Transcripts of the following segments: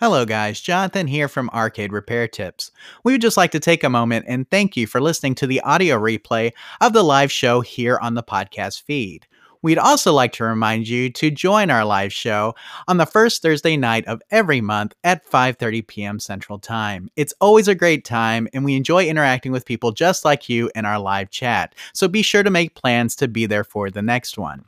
Hello, guys. Jonathan here from Arcade Repair Tips. We would just like to take a moment and thank you for listening to the audio replay of the live show here on the podcast feed. We'd also like to remind you to join our live show on the first Thursday night of every month at 5:30 p.m. Central Time. It's always a great time and we enjoy interacting with people just like you in our live chat. So be sure to make plans to be there for the next one.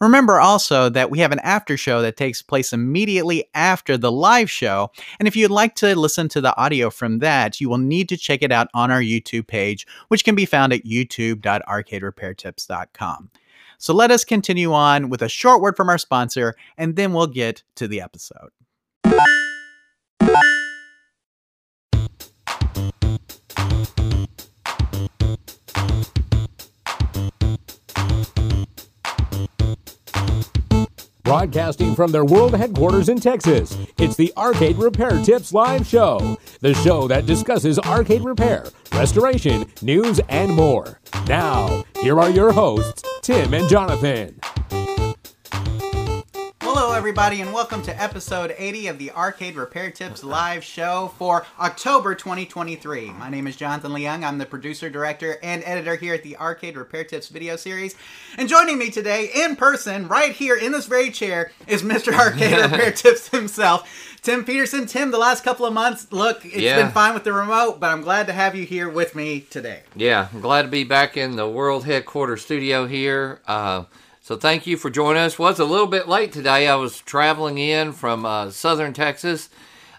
Remember also that we have an after show that takes place immediately after the live show, and if you'd like to listen to the audio from that, you will need to check it out on our YouTube page, which can be found at youtube.arcaderepairtips.com. So let us continue on with a short word from our sponsor, and then we'll get to the episode. Broadcasting from their world headquarters in Texas, it's the Arcade Repair Tips Live Show, the show that discusses arcade repair, restoration, news, and more. Now, here are your hosts, Tim and Jonathan. Hello, everybody, and welcome to episode 80 of the Arcade Repair Tips live show for October 2023. My name is Jonathan Leung. I'm the producer, director, and editor here at the Arcade Repair Tips video series. And joining me today in person, right here in this very chair, is Mr. Arcade Repair Tips himself. Tim Peterson, Tim, the last couple of months, look, it's Yeah. been fine with the remote, but I'm glad to have you here with me today. Yeah, I'm glad to be back in the world headquarters studio here. Uh, so thank you for joining us. Was a little bit late today. I was traveling in from uh, southern Texas,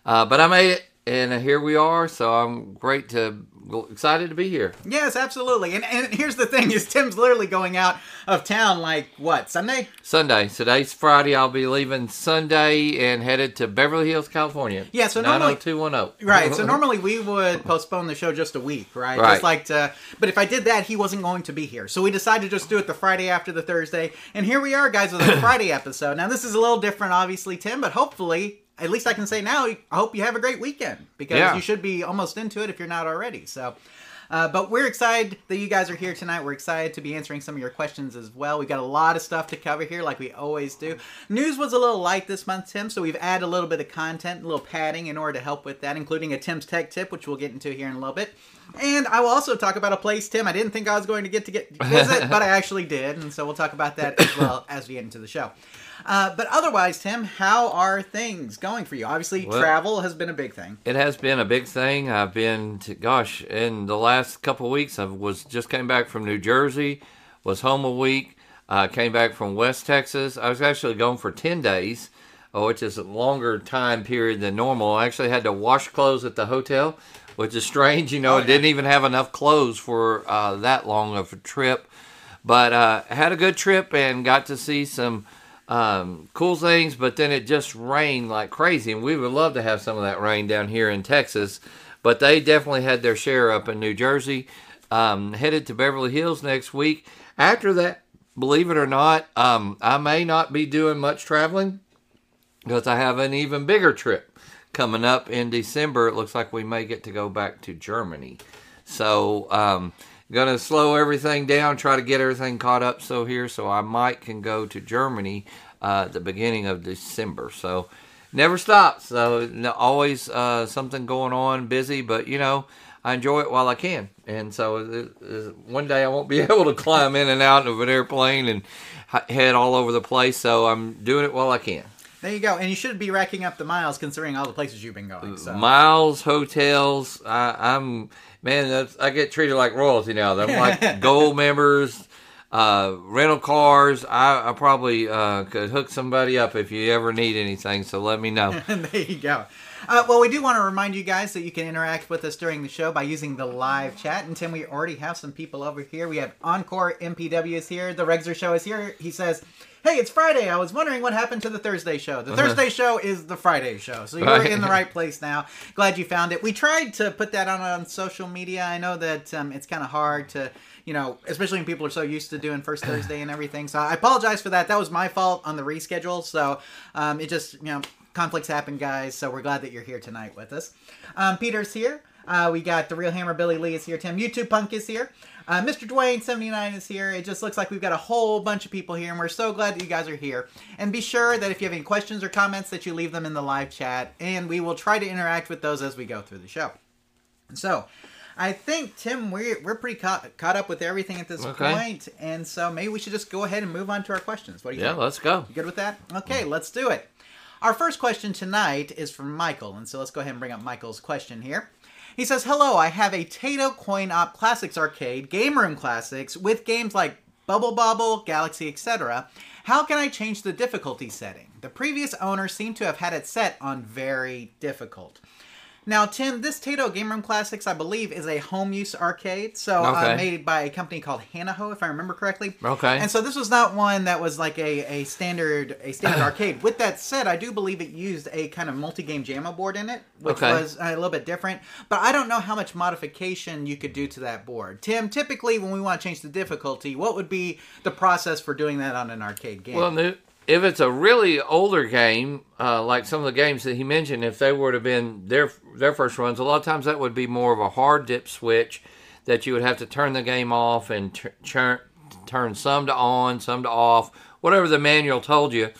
uh, but I made it, and here we are. So I'm great to excited to be here. Yes, absolutely. And, and here's the thing: is Tim's literally going out of town like what Sunday? Sunday. Today's Friday. I'll be leaving Sunday and headed to Beverly Hills, California. Yeah, so normally- 90210. Right. So normally we would postpone the show just a week, right? Right. Just like to. But if I did that, he wasn't going to be here. So we decided to just do it the Friday after the Thursday. And here we are, guys, with a Friday episode. Now this is a little different, obviously, Tim, but hopefully. At least I can say now, I hope you have a great weekend because Yeah. you should be almost into it if you're not already. So, uh, but we're excited that you guys are here tonight. We're excited to be answering some of your questions as well. We've got a lot of stuff to cover here, like we always do. News was a little light this month, Tim, so we've added a little bit of content, a little padding in order to help with that, including a Tim's Tech Tip, which we'll get into here in a little bit. And I will also talk about a place, Tim, I didn't think I was going to get to get visit, but I actually did, and so we'll talk about that as well as we get into the show. Uh, but otherwise, Tim, how are things going for you? Obviously, Well- travel has been a big thing. It has been a big thing. I've been, to, gosh, in the last couple of weeks, I was just came back from New Jersey, was home a week, uh, came back from West Texas. I was actually gone for ten days, uh, which is a longer time period than normal. I actually had to wash clothes at the hotel, which is strange. You know, Oh, I yeah. didn't even have enough clothes for uh, that long of a trip, but uh, had a good trip and got to see some um, cool things, but then it just rained like crazy. And we would love to have some of that rain down here in Texas, but they definitely had their share up in New Jersey. Um, headed to Beverly Hills next week. After that, believe it or not, um, I may not be doing much traveling because I have an even bigger trip coming up in December. It looks like we may get to go back to Germany. So, um, gonna slow everything down, try to get everything caught up. So here, so I might can go to Germany uh, the beginning of December. So never stops. So always uh, something going on, busy, but you know. I enjoy it while I can, and so one day I won't be able to climb in and out of an airplane and head all over the place. So I'm doing it while I can. There you go. And you should be racking up the miles considering all the places you've been going. So. miles, hotels. I, I'm man, that's, I get treated like royalty now. I'm like gold members, uh, rental cars. I, I probably uh, could hook somebody up if you ever need anything. So let me know. there you go. Uh, well, we do want to remind you guys that you can interact with us during the show by using the live chat. And Tim, we already have some people over here. We have Encore MPW is here. The Regzer Show is here. He says, "Hey, it's Friday. I was wondering what happened to the Thursday show. The Thursday show is the Friday show, so you're Right. in the right place now. Glad you found it. We tried to put that on on social media. I know that um, it's kind of hard to." You know, especially when people are so used to doing first Thursday and everything. So I apologize for that. That was my fault on the reschedule. So um, it just, you know, conflicts happen, guys. So we're glad that you're here tonight with us. Um, Peter's here. Uh, we got the real hammer Billy Lee is here. Tim YouTube Punk is here. Uh, Mr. Dwayne 79 is here. It just looks like we've got a whole bunch of people here, and we're so glad that you guys are here. And be sure that if you have any questions or comments, that you leave them in the live chat, and we will try to interact with those as we go through the show. So, I think Tim, we're we're pretty caught, caught up with everything at this Okay. point, and so maybe we should just go ahead and move on to our questions. What do you think? Yeah, think? let's go. You good with that? Okay, let's do it. Our first question tonight is from Michael, and so let's go ahead and bring up Michael's question here. He says, "Hello, I have a Taito Coin Op Classics arcade game room classics with games like Bubble Bobble, Galaxy, etc. How can I change the difficulty setting? The previous owner seemed to have had it set on very difficult." Now, Tim, this Taito Game Room Classics, I believe, is a home use arcade. So, uh, Okay. made by a company called Hanaho, if I remember correctly. Okay. And so this was not one that was like a, a standard a standard arcade. With that said, I do believe it used a kind of multi game JAMMA board in it, which Okay. was a little bit different. But I don't know how much modification you could do to that board. Tim, typically when we want to change the difficulty, what would be the process for doing that on an arcade game? Well, if it's a really older game, uh, like some of the games that he mentioned, if they would have been their their first runs, a lot of times that would be more of a hard dip switch that you would have to turn the game off and t- churn, turn some to on, some to off, whatever the manual told you.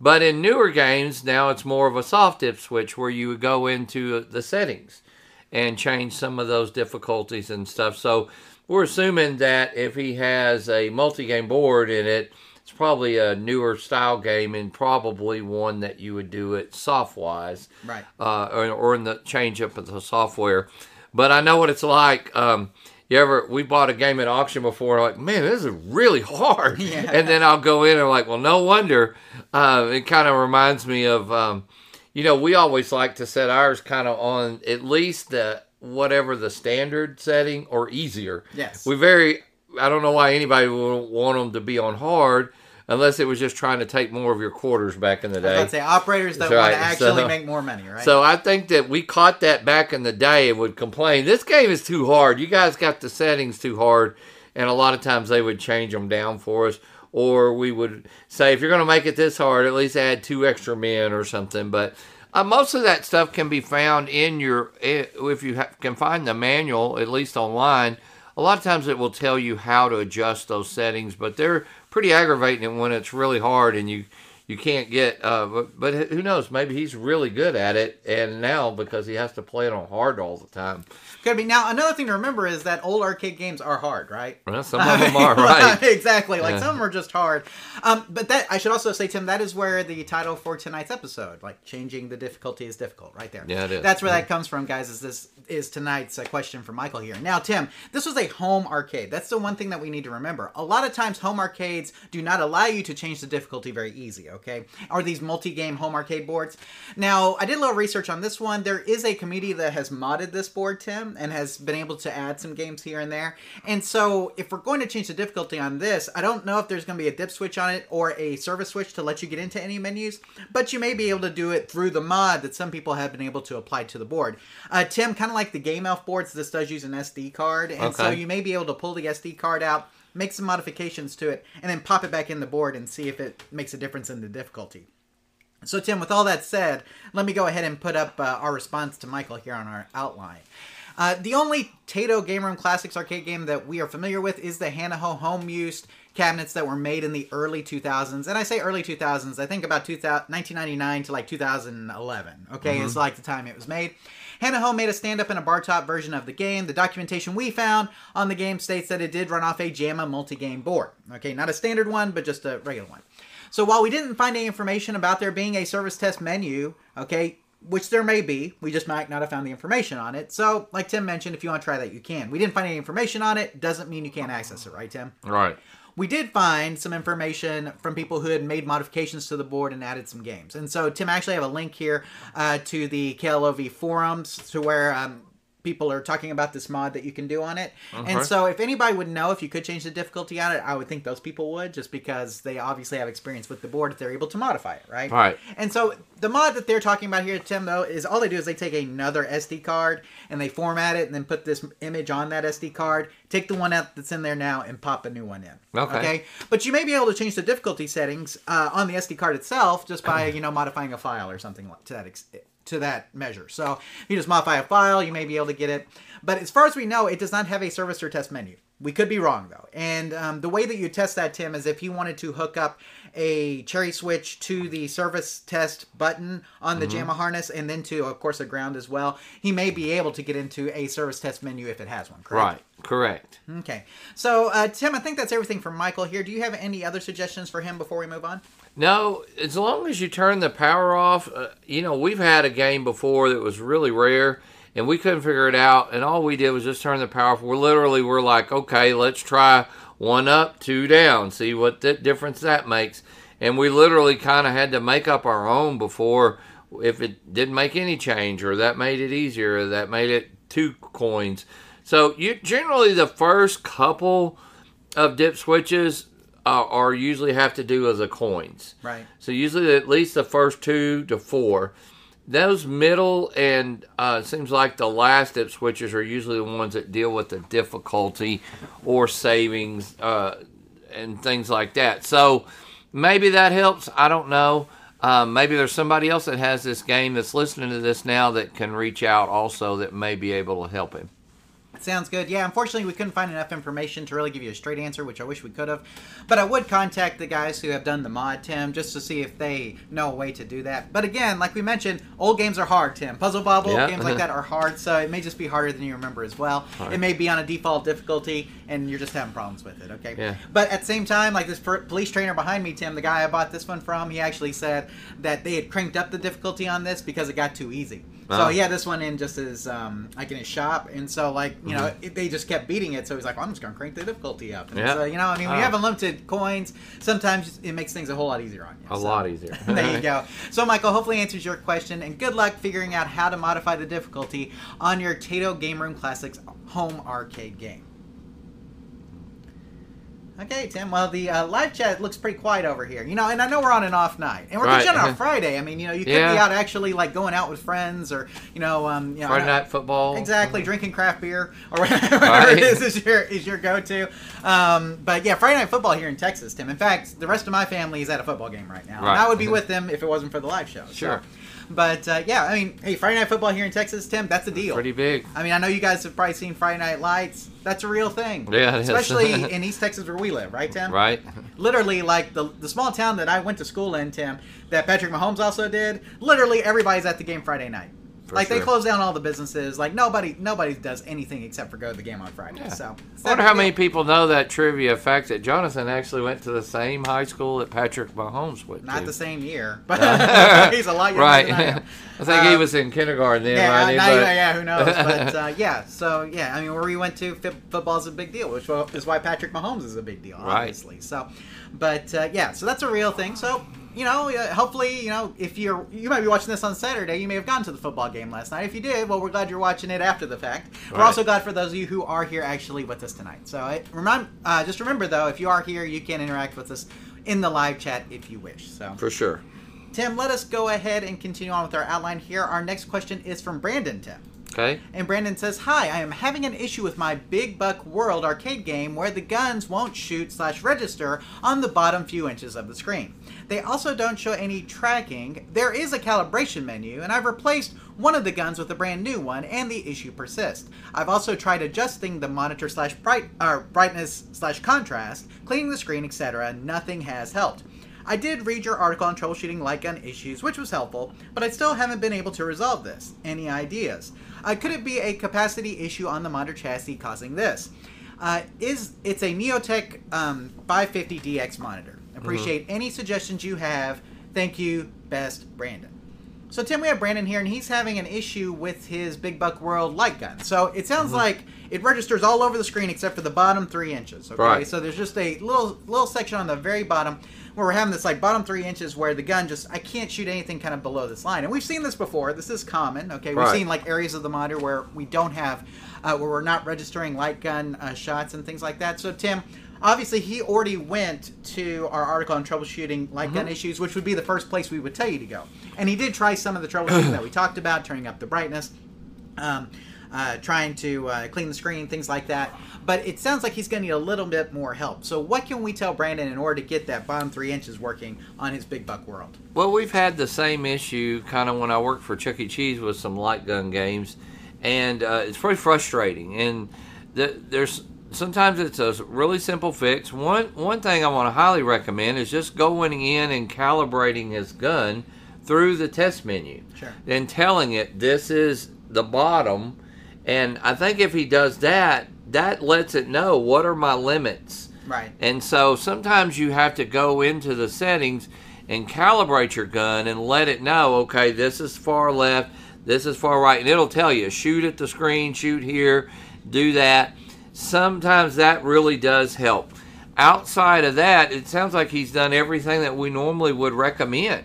But in newer games, now it's more of a soft dip switch where you would go into the settings and change some of those difficulties and stuff. So we're assuming that if he has a multi-game board in it, probably a newer style game and probably one that you would do it soft-wise, Right. Uh, or, or in the change up of the software. But I know what it's like. Um, you ever? We bought a game at auction before. Like, man, this is really hard. Yeah. And then I'll go in and like, well, no wonder. Uh, it kind of reminds me of. Um, you know, we always like to set ours kind of on at least the whatever the standard setting or easier. Yes. We very, I don't know why anybody would want them to be on hard unless it was just trying to take more of your quarters back in the day. I'd say operators that That's want to actually So- make more money, right? So I think that we caught that back in the day and would complain, this game is too hard. You guys got the settings too hard. And a lot of times they would change them down for us. Or we would say, if you're going to make it this hard, at least add two extra men or something. But uh, most of that stuff can be found in your, if you ha- can find the manual, at least online. A lot of times it will tell you how to adjust those settings, but they're pretty aggravating when it's really hard and you you can't get. Uh, but, but who knows? Maybe he's really good at it, and now because he has to play it on hard all the time. Could be. Now, another thing to remember is that old arcade games are hard, right? Well, some of them are right. exactly. Like Yeah. some of them are just hard. Um, but that I should also say, Tim, that is where the title for tonight's episode, like changing the difficulty is difficult, right there. Yeah, it is. That's where that comes from, guys. Is this is tonight's uh, question for Michael here? Now, Tim, this was a home arcade. That's the one thing that we need to remember. A lot of times, home arcades do not allow you to change the difficulty very easy. Okay, or these multi-game home arcade boards. Now, I did a little research on this one. There is a community that has modded this board, Tim, and has been able to add some games here and there. And so, if we're going to change the difficulty on this, I don't know if there's going to be a dip switch on it or a service switch to let you get into any menus, but you may be able to do it through the mod that some people have been able to apply to the board. Uh, Tim, kind of like the Game Elf boards, this does use an SD card, and so you may be able to pull the SD card out. Make some modifications to it and then pop it back in the board and see if it makes a difference in the difficulty. So, Tim, with all that said, let me go ahead and put up uh, our response to Michael here on our outline. Uh, the only Taito Game Room Classics arcade game that we are familiar with is the Hanaho home Used cabinets that were made in the early 2000s. And I say early 2000s, I think about 2000, 1999 to like 2011. Okay, it's like the time it was made. Hanaho made a stand up and a bar top version of the game. The documentation we found on the game states that it did run off a JAMMA multi game board. Okay, not a standard one, but just a regular one. So while we didn't find any information about there being a service test menu, okay, which there may be, we just might not have found the information on it. So, like Tim mentioned, if you want to try that, you can. We didn't find any information on it, doesn't mean you can't access it, right, Tim? Right. We did find some information from people who had made modifications to the board and added some games. And so, Tim, I actually have a link here uh, to the KLOV forums to where um, people are talking about this mod that you can do on it. Okay. And so if anybody would know if you could change the difficulty on it, I would think those people would just because they obviously have experience with the board if they're able to modify it, right? Right. And so the mod that they're talking about here, Tim, though, is all they do is they take another SD card and they format it and then put this image on that SD card, take the one out that's in there now and pop a new one in. Okay. But you may be able to change the difficulty settings uh, on the SD card itself just by, you know, modifying a file or something like- to that extent to that measure. So if you just modify a file, you may be able to get it. But as far as we know, it does not have a service or test menu. We could be wrong though. And um, the way that you test that, Tim, is if you wanted to hook up a cherry switch to the service test button on the JAMMA harness and then to, of course, a ground as well, he may be able to get into a service test menu if it has one, correct? Right. Correct. Okay. So, uh, Tim, I think that's everything from Michael here. Do you have any other suggestions for him before we move on? No, as long as you turn the power off, uh, you know, we've had a game before that was really rare and we couldn't figure it out. And all we did was just turn the power off. We're literally, we're like, okay, let's try one up, two down, see what the difference that makes. And we literally kind of had to make up our own before if it didn't make any change or that made it easier or that made it two coins. So you generally the first couple of dip switches uh, are usually have to do as the coins. Right. So usually at least the first two to four. Those middle and uh, seems like the last dip switches are usually the ones that deal with the difficulty or savings uh, and things like that. So maybe that helps. I don't know. Um, maybe there's somebody else that has this game that's listening to this now that can reach out also that may be able to help him. Sounds good. Yeah, unfortunately, we couldn't find enough information to really give you a straight answer, which I wish we could have. But I would contact the guys who have done the mod, Tim, just to see if they know a way to do that. But again, like we mentioned, old games are hard, Tim. Puzzle Bobble, Yeah. games like mhm. that are hard, so it may just be harder than you remember as well. It may be on a default difficulty, and you're just having problems with it, okay? Yeah. But at the same time, like this per- police trainer behind me, Tim, the guy I bought this one from, he actually said that they had cranked up the difficulty on this because it got too easy. So he had this one in just as um, like in his shop, and so like you know Mm-hmm. it, they just kept beating it. So he's like, well, I'm just gonna crank the difficulty up. And Yeah. So you know, I mean, when you Oh. have unlimited coins, sometimes it makes things a whole lot easier on you. A So, lot easier. there you go. So Michael, hopefully answers your question, and good luck figuring out how to modify the difficulty on your Taito Game Room Classics home arcade game. Okay, Tim. Well, the uh, live chat looks pretty quiet over here. You know, and I know we're on an off night, and we're Right. catching on a Friday. I mean, you know, you could Yeah. be out actually like going out with friends, or you know, um, you know, Friday night football. Exactly, drinking craft beer or whatever Right. it is is your is your go to. Um, but yeah, Friday night football here in Texas, Tim. In fact, the rest of my family is at a football game right now, and I would be with them if it wasn't for the live show. so- Sure. But uh, yeah, I mean, hey, Friday night football here in Texas, Tim. That's a deal. Pretty big. I mean, I know you guys have probably seen Friday Night Lights. That's a real thing. Yeah, especially in East Texas where we live, right, Tim? Right? Literally, like the the small town that I went to school in, Tim, that Patrick Mahomes also did. Literally, everybody's at the game Friday night. For like they close down all the businesses. Like nobody nobody does anything except for go to the game on Friday. Yeah. So I wonder how many people know that trivia fact that Jonathan actually went to the same high school that Patrick Mahomes went to. Not to. the same year, but he's a lot younger right. than I am. I think he Uh, was in kindergarten then, Yeah, right? now, But- yeah, who knows? But uh, yeah, so yeah, I mean, where we went to, f- football's a big deal, which is why Patrick Mahomes is a big deal, Right. obviously. So, but uh, yeah, so that's a real thing. So you know, hopefully, you know, if you're you might be watching this on Saturday, you may have gone to the football game last night. If you did, well, we're glad you're watching it after the fact. We're Right. also glad for those of you who are here actually with us tonight. So I, remind, uh, just remember though, if you are here, you can interact with us in the live chat if you wish. So. For sure. Tim, let us go ahead and continue on with our outline here. Our next question is from Brandon, Tim. Okay. And Brandon says, Hi, I am having an issue with my Big Buck World arcade game where the guns won't shoot slash register on the bottom few inches of the screen. They also don't show any tracking. There is a calibration menu, and I've replaced one of the guns with a brand new one, and the issue persists. I've also tried adjusting the monitor slash bright, uh, brightness slash contrast, cleaning the screen, etc. Nothing has helped. I did read your article on troubleshooting light gun issues, which was helpful, but I still haven't been able to resolve this. Any ideas? Uh, could it be a capacity issue on the monitor chassis causing this? Uh, is it's a Neotec um, 550DX monitor? Appreciate any suggestions you have. Thank you, best Brandon. So Tim, we have Brandon here, and he's having an issue with his Big Buck World light gun. So it sounds Mm-hmm. like it registers all over the screen except for the bottom three inches. Okay, Right. so there's just a little little section on the very bottom where we're having this like bottom three inches where the gun just I can't shoot anything kind of below this line. And we've seen this before. This is common. Okay, we've Right. seen like areas of the monitor where we don't have uh, where we're not registering light gun uh, shots and things like that. So Tim. Obviously, he already went to our article on troubleshooting light Mm-hmm. gun issues, which would be the first place we would tell you to go. And he did try some of the troubleshooting that we talked about, turning up the brightness, um, uh, trying to uh, clean the screen, things like that. But it sounds like he's going to need a little bit more help. So, what can we tell Brandon in order to get that bottom three inches working on his Big Buck World? Well, we've had the same issue kind of when I worked for Chuck E. Cheese with some light gun games, and uh, it's pretty frustrating. And the, there's sometimes it's a really simple fix. One one thing I want to highly recommend is just going in and calibrating his gun through the test menu, Sure. and telling it this is the bottom. And I think if he does that, that lets it know what are my limits. Right. And so sometimes you have to go into the settings and calibrate your gun and let it know, okay, this is far left, this is far right, and it'll tell you shoot at the screen, shoot here, do that. Sometimes that really does help. Outside of that, it sounds like he's done everything that we normally would recommend.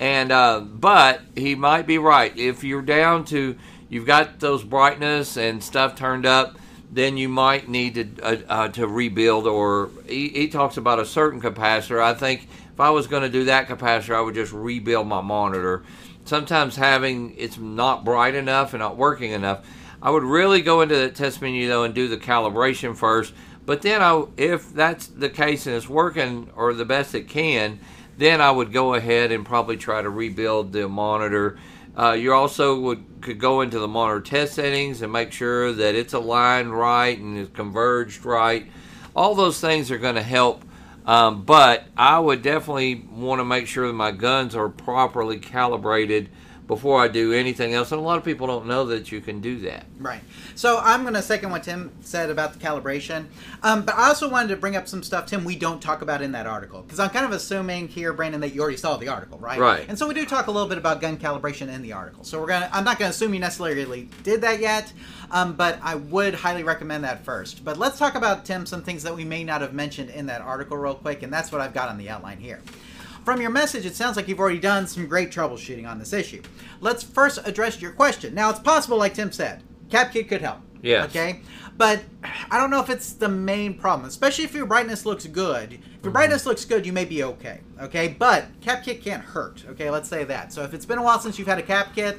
And uh, but he might be right. If you're down to you've got those brightness and stuff turned up, then you might need to uh, uh, to rebuild. Or he, he talks about a certain capacitor. I think if I was going to do that capacitor, I would just rebuild my monitor. Sometimes having it's not bright enough and not working enough. I would really go into the test menu though and do the calibration first. But then, I, if that's the case and it's working or the best it can, then I would go ahead and probably try to rebuild the monitor. Uh, you also would could go into the monitor test settings and make sure that it's aligned right and is converged right. All those things are going to help. Um, but I would definitely want to make sure that my guns are properly calibrated before I do anything else. And a lot of people don't know that you can do that. Right. So I'm going to second what Tim said about the calibration. Um, but I also wanted to bring up some stuff, Tim, we don't talk about in that article. Because I'm kind of assuming here, Brandon, that you already saw the article, right? Right. And so we do talk a little bit about gun calibration in the article. So we're going to, I'm not going to assume you necessarily did that yet, um, but I would highly recommend that first. But let's talk about, Tim, some things that we may not have mentioned in that article real quick. And that's what I've got on the outline here. From your message, it sounds like you've already done some great troubleshooting on this issue. Let's first address your question. Now, it's possible, like Tim said, CapKit could help. Yeah. Okay? But I don't know if it's the main problem, especially if your brightness looks good. If your mm-hmm. brightness looks good, you may be okay. Okay? But CapKit can't hurt. Okay? Let's say that. So if it's been a while since you've had a CapKit,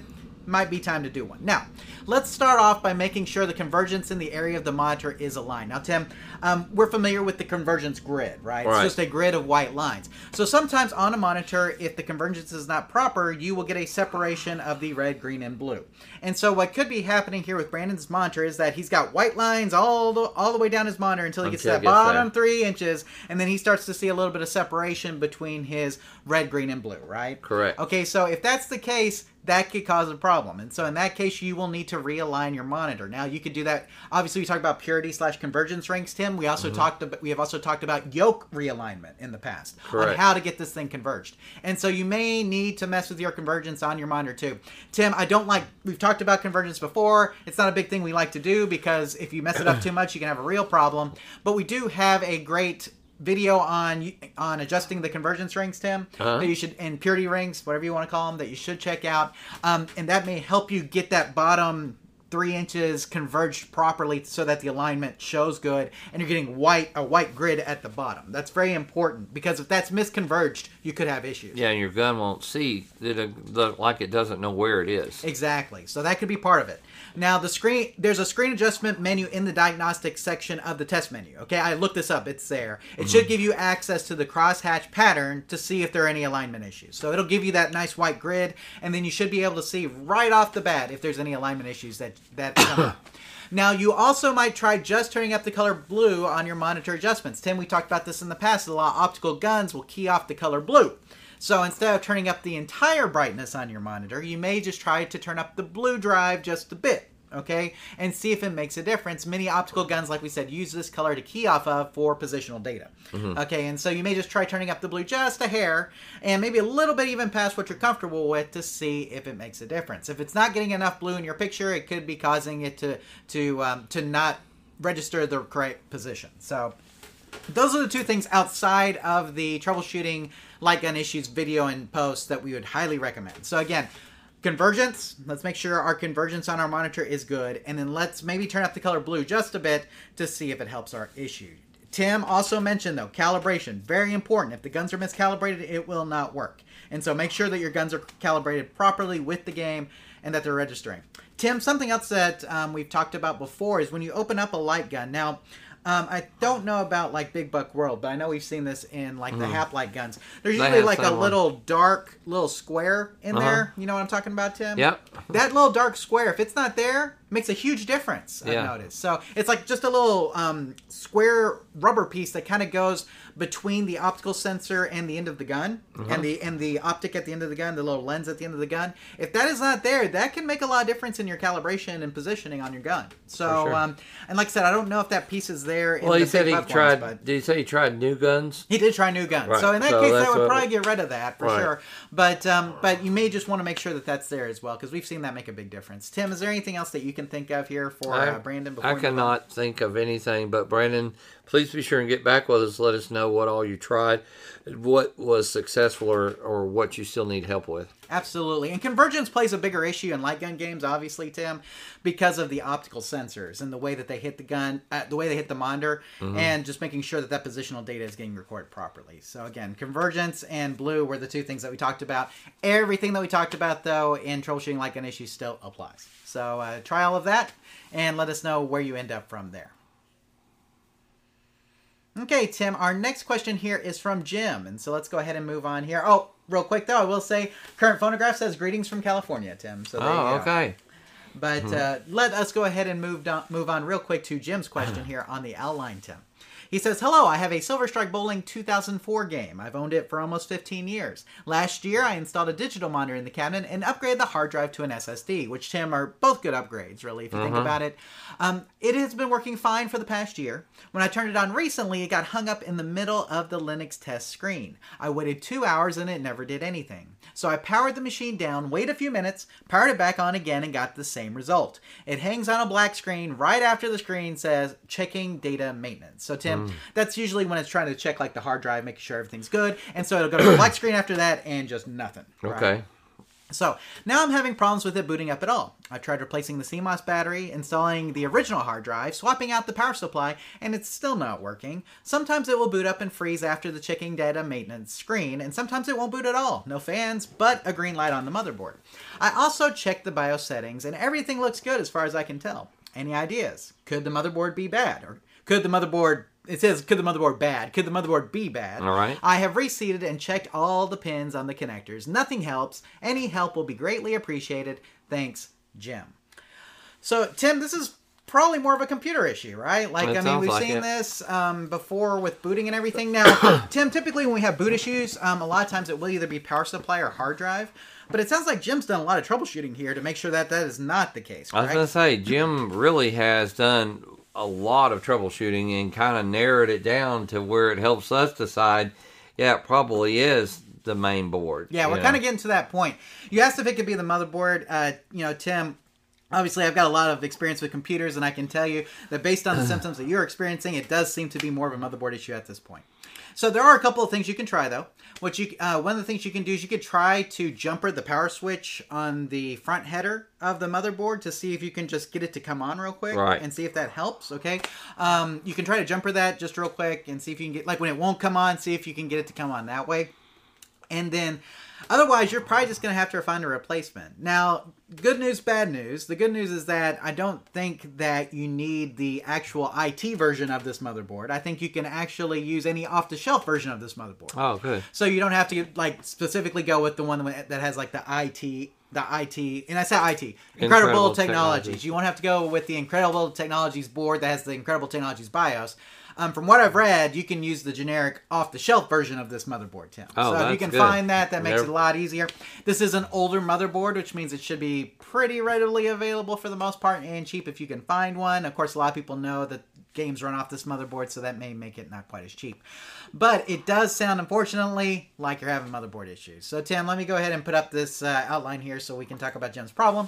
might be time to do one. Now, let's start off by making sure the convergence in the area of the monitor is aligned. Now, Tim, um, we're familiar with the convergence grid, right? Right. It's just a grid of white lines. So sometimes on a monitor, if the convergence is not proper, you will get a separation of the red, green, and blue. And so what could be happening here with Brandon's monitor is that he's got white lines all the all the way down his monitor until he gets to that bottom there. three inches, and then he starts to see a little bit of separation between his red, green, and blue, right? Correct. Okay, so if that's the case, that could cause a problem. And so in that case, you will need to realign your monitor. Now you could do that. Obviously, we talked about purity slash convergence rings, Tim. We Mm-hmm. also talked about we have also talked about yoke realignment in the past on how to get this thing converged. And so you may need to mess with your convergence on your monitor too. Tim, I don't like we've talked about convergence before. It's not a big thing we like to do because if you mess it up too much, you can have a real problem. But we do have a great video on on adjusting the convergence rings, Tim. Uh-huh. That you should and purity rings, whatever you want to call them, that you should check out. Um, and that may help you get that bottom three inches converged properly so that the alignment shows good and you're getting white a white grid at the bottom. That's very important because if that's misconverged, you could have issues. Yeah, and your gun won't see that it like it doesn't know where it is. Exactly. So that could be part of it. Now the screen there's a screen adjustment menu in the diagnostic section of the test menu. Okay, I looked this up. It's there. It should mm-hmm. give you access to the crosshatch pattern to see if there are any alignment issues. So it'll give you that nice white grid, and then you should be able to see right off the bat if there's any alignment issues that that come up. Now you also might try just turning up the color blue on your monitor adjustments. Tim, we talked about this in the past. A lot of optical guns will key off the color blue. So instead of turning up the entire brightness on your monitor, you may just try to turn up the blue drive just a bit. okay, and see if it makes a difference. Many optical guns, like we said, use this color to key off of for positional data. Okay, and so you may just try turning up the blue just a hair, and maybe a little bit even past what you're comfortable with to see if it makes a difference. If it's not getting enough blue in your picture, it could be causing it to to um, to not register the correct position. So those are the two things outside of the troubleshooting light gun issues video and post that we would highly recommend. So again, convergence, let's make sure our convergence on our monitor is good and then let's maybe turn up the color blue just a bit to see if it helps our issue. Tim also mentioned though calibration, very important. If the guns are miscalibrated, it will not work. And so make sure that your guns are calibrated properly with the game and that they're registering. Tim, something else that um, we've talked about before is when you open up a light gun. Now, um, I don't know about like Big Buck World, but I know we've seen this in like the Happ light guns. There's They usually like a one. little dark little square in Uh-huh. there. You know what I'm talking about, Tim? Yep. That little dark square, if it's not there, makes a huge difference. I've noticed. So it's like just a little um, square rubber piece that kind of goes between the optical sensor and the end of the gun, Uh-huh. and the and the optic at the end of the gun, the little lens at the end of the gun. If that is not there, that can make a lot of difference in your calibration and positioning on your gun. So, sure. um, and like I said, I don't know if that piece is there. In Well, he the said he tried. ones, but Did he say he tried new guns? he did try new guns. Right, So in that so case, I would probably get rid of that for Right. sure. But um, but you may just want to make sure that that's there as well because we've seen that make a big difference. Tim, is there anything else that you can think of here for uh, Brandon? Before I we move on? cannot think of anything, but Brandon, please be sure and get back with us. Let us know what all you tried, what was successful, or, or what you still need help with. Absolutely. And convergence plays a bigger issue in light gun games, obviously, Tim, because of the optical sensors and the way that they hit the gun, uh, the way they hit the monitor, and just making sure that that positional data is getting recorded properly. So, again, convergence and blue were the two things that we talked about. Everything that we talked about, though, in troubleshooting light gun issues still applies. So, uh, try all of that and let us know where you end up from there. Okay, Tim, our next question here is from Jim. And so let's go ahead and move on here. Oh, real quick though, I will say current phonograph says greetings from California, Tim. So there you Oh, okay. But uh, let us go ahead and move on, move on real quick to Jim's question here on the outline, Tim. He says, Hello, I have a Silver Strike Bowling 2004 game. I've owned it for almost 15 years. Last year, I installed a digital monitor in the cabinet and upgraded the hard drive to an SSD, which, Tim, are both good upgrades, really, if you think about it. Um, it has been working fine for the past year. When I turned it on recently, it got hung up in the middle of the Linux test screen. I waited two hours and it never did anything. So I powered the machine down, waited a few minutes, powered it back on again, and got the same result. It hangs on a black screen right after the screen says checking data maintenance. So, Tim, Mm. that's usually when it's trying to check like the hard drive, making sure everything's good. And so it'll go to the black screen after that and just nothing. right? Okay. So now I'm having problems with it booting up at all. I tried replacing the CMOS battery, installing the original hard drive, swapping out the power supply, and it's still not working. Sometimes it will boot up and freeze after the checking data maintenance screen, and sometimes it won't boot at all. No fans, but a green light on the motherboard. I also checked the BIOS settings, and everything looks good as far as I can tell. Any ideas? Could the motherboard be bad? Or could the motherboard it says could the motherboard bad? Could the motherboard be bad? All right. I have reseated and checked all the pins on the connectors. Nothing helps. Any help will be greatly appreciated. Thanks, Jim. So, Tim, this is probably more of a computer issue, right? Like, It I mean, we've like seen it. this um, before with booting and everything. Now, Tim, typically when we have boot issues, um, a lot of times it will either be power supply or hard drive. But it sounds like Jim's done a lot of troubleshooting here to make sure that that is not the case. I was going to say, Jim really has done a lot of troubleshooting and kind of narrowed it down to where it helps us decide, yeah, it probably is the main board. Yeah, we're kind of getting to that point. You asked if it could be the motherboard. Uh, you know, Tim. Obviously, I've got a lot of experience with computers, and I can tell you that based on the symptoms that you're experiencing, it does seem to be more of a motherboard issue at this point. So there are a couple of things you can try though. What you uh, one of the things you can do is you could try to jumper the power switch on the front header of the motherboard to see if you can just get it to come on real quick Right. and see if that helps. Okay, um, you can try to jumper that just real quick and see if you can get like when it won't come on, see if you can get it to come on that way and then otherwise you're probably just going to have to find a replacement now good news bad news the good news is that i don't think that you need the actual it version of this motherboard i think you can actually use any off the shelf version of this motherboard Oh, good. so you don't have to like specifically go with the one that has like the IT the IT, and I said IT, Incredible, Incredible Technologies. Technologies. You won't have to go with the Incredible Technologies board that has the Incredible Technologies BIOS. Um, from what I've read, you can use the generic off-the-shelf version of this motherboard, Tim. Oh, so if you can good. find that, that makes it a lot easier. This is an older motherboard, which means it should be pretty readily available for the most part and cheap if you can find one. Of course, a lot of people know that games run off this motherboard, so that may make it not quite as cheap. But it does sound, unfortunately, like you're having motherboard issues. So, Tim, let me go ahead and put up this uh, outline here so we can talk about Jim's problem.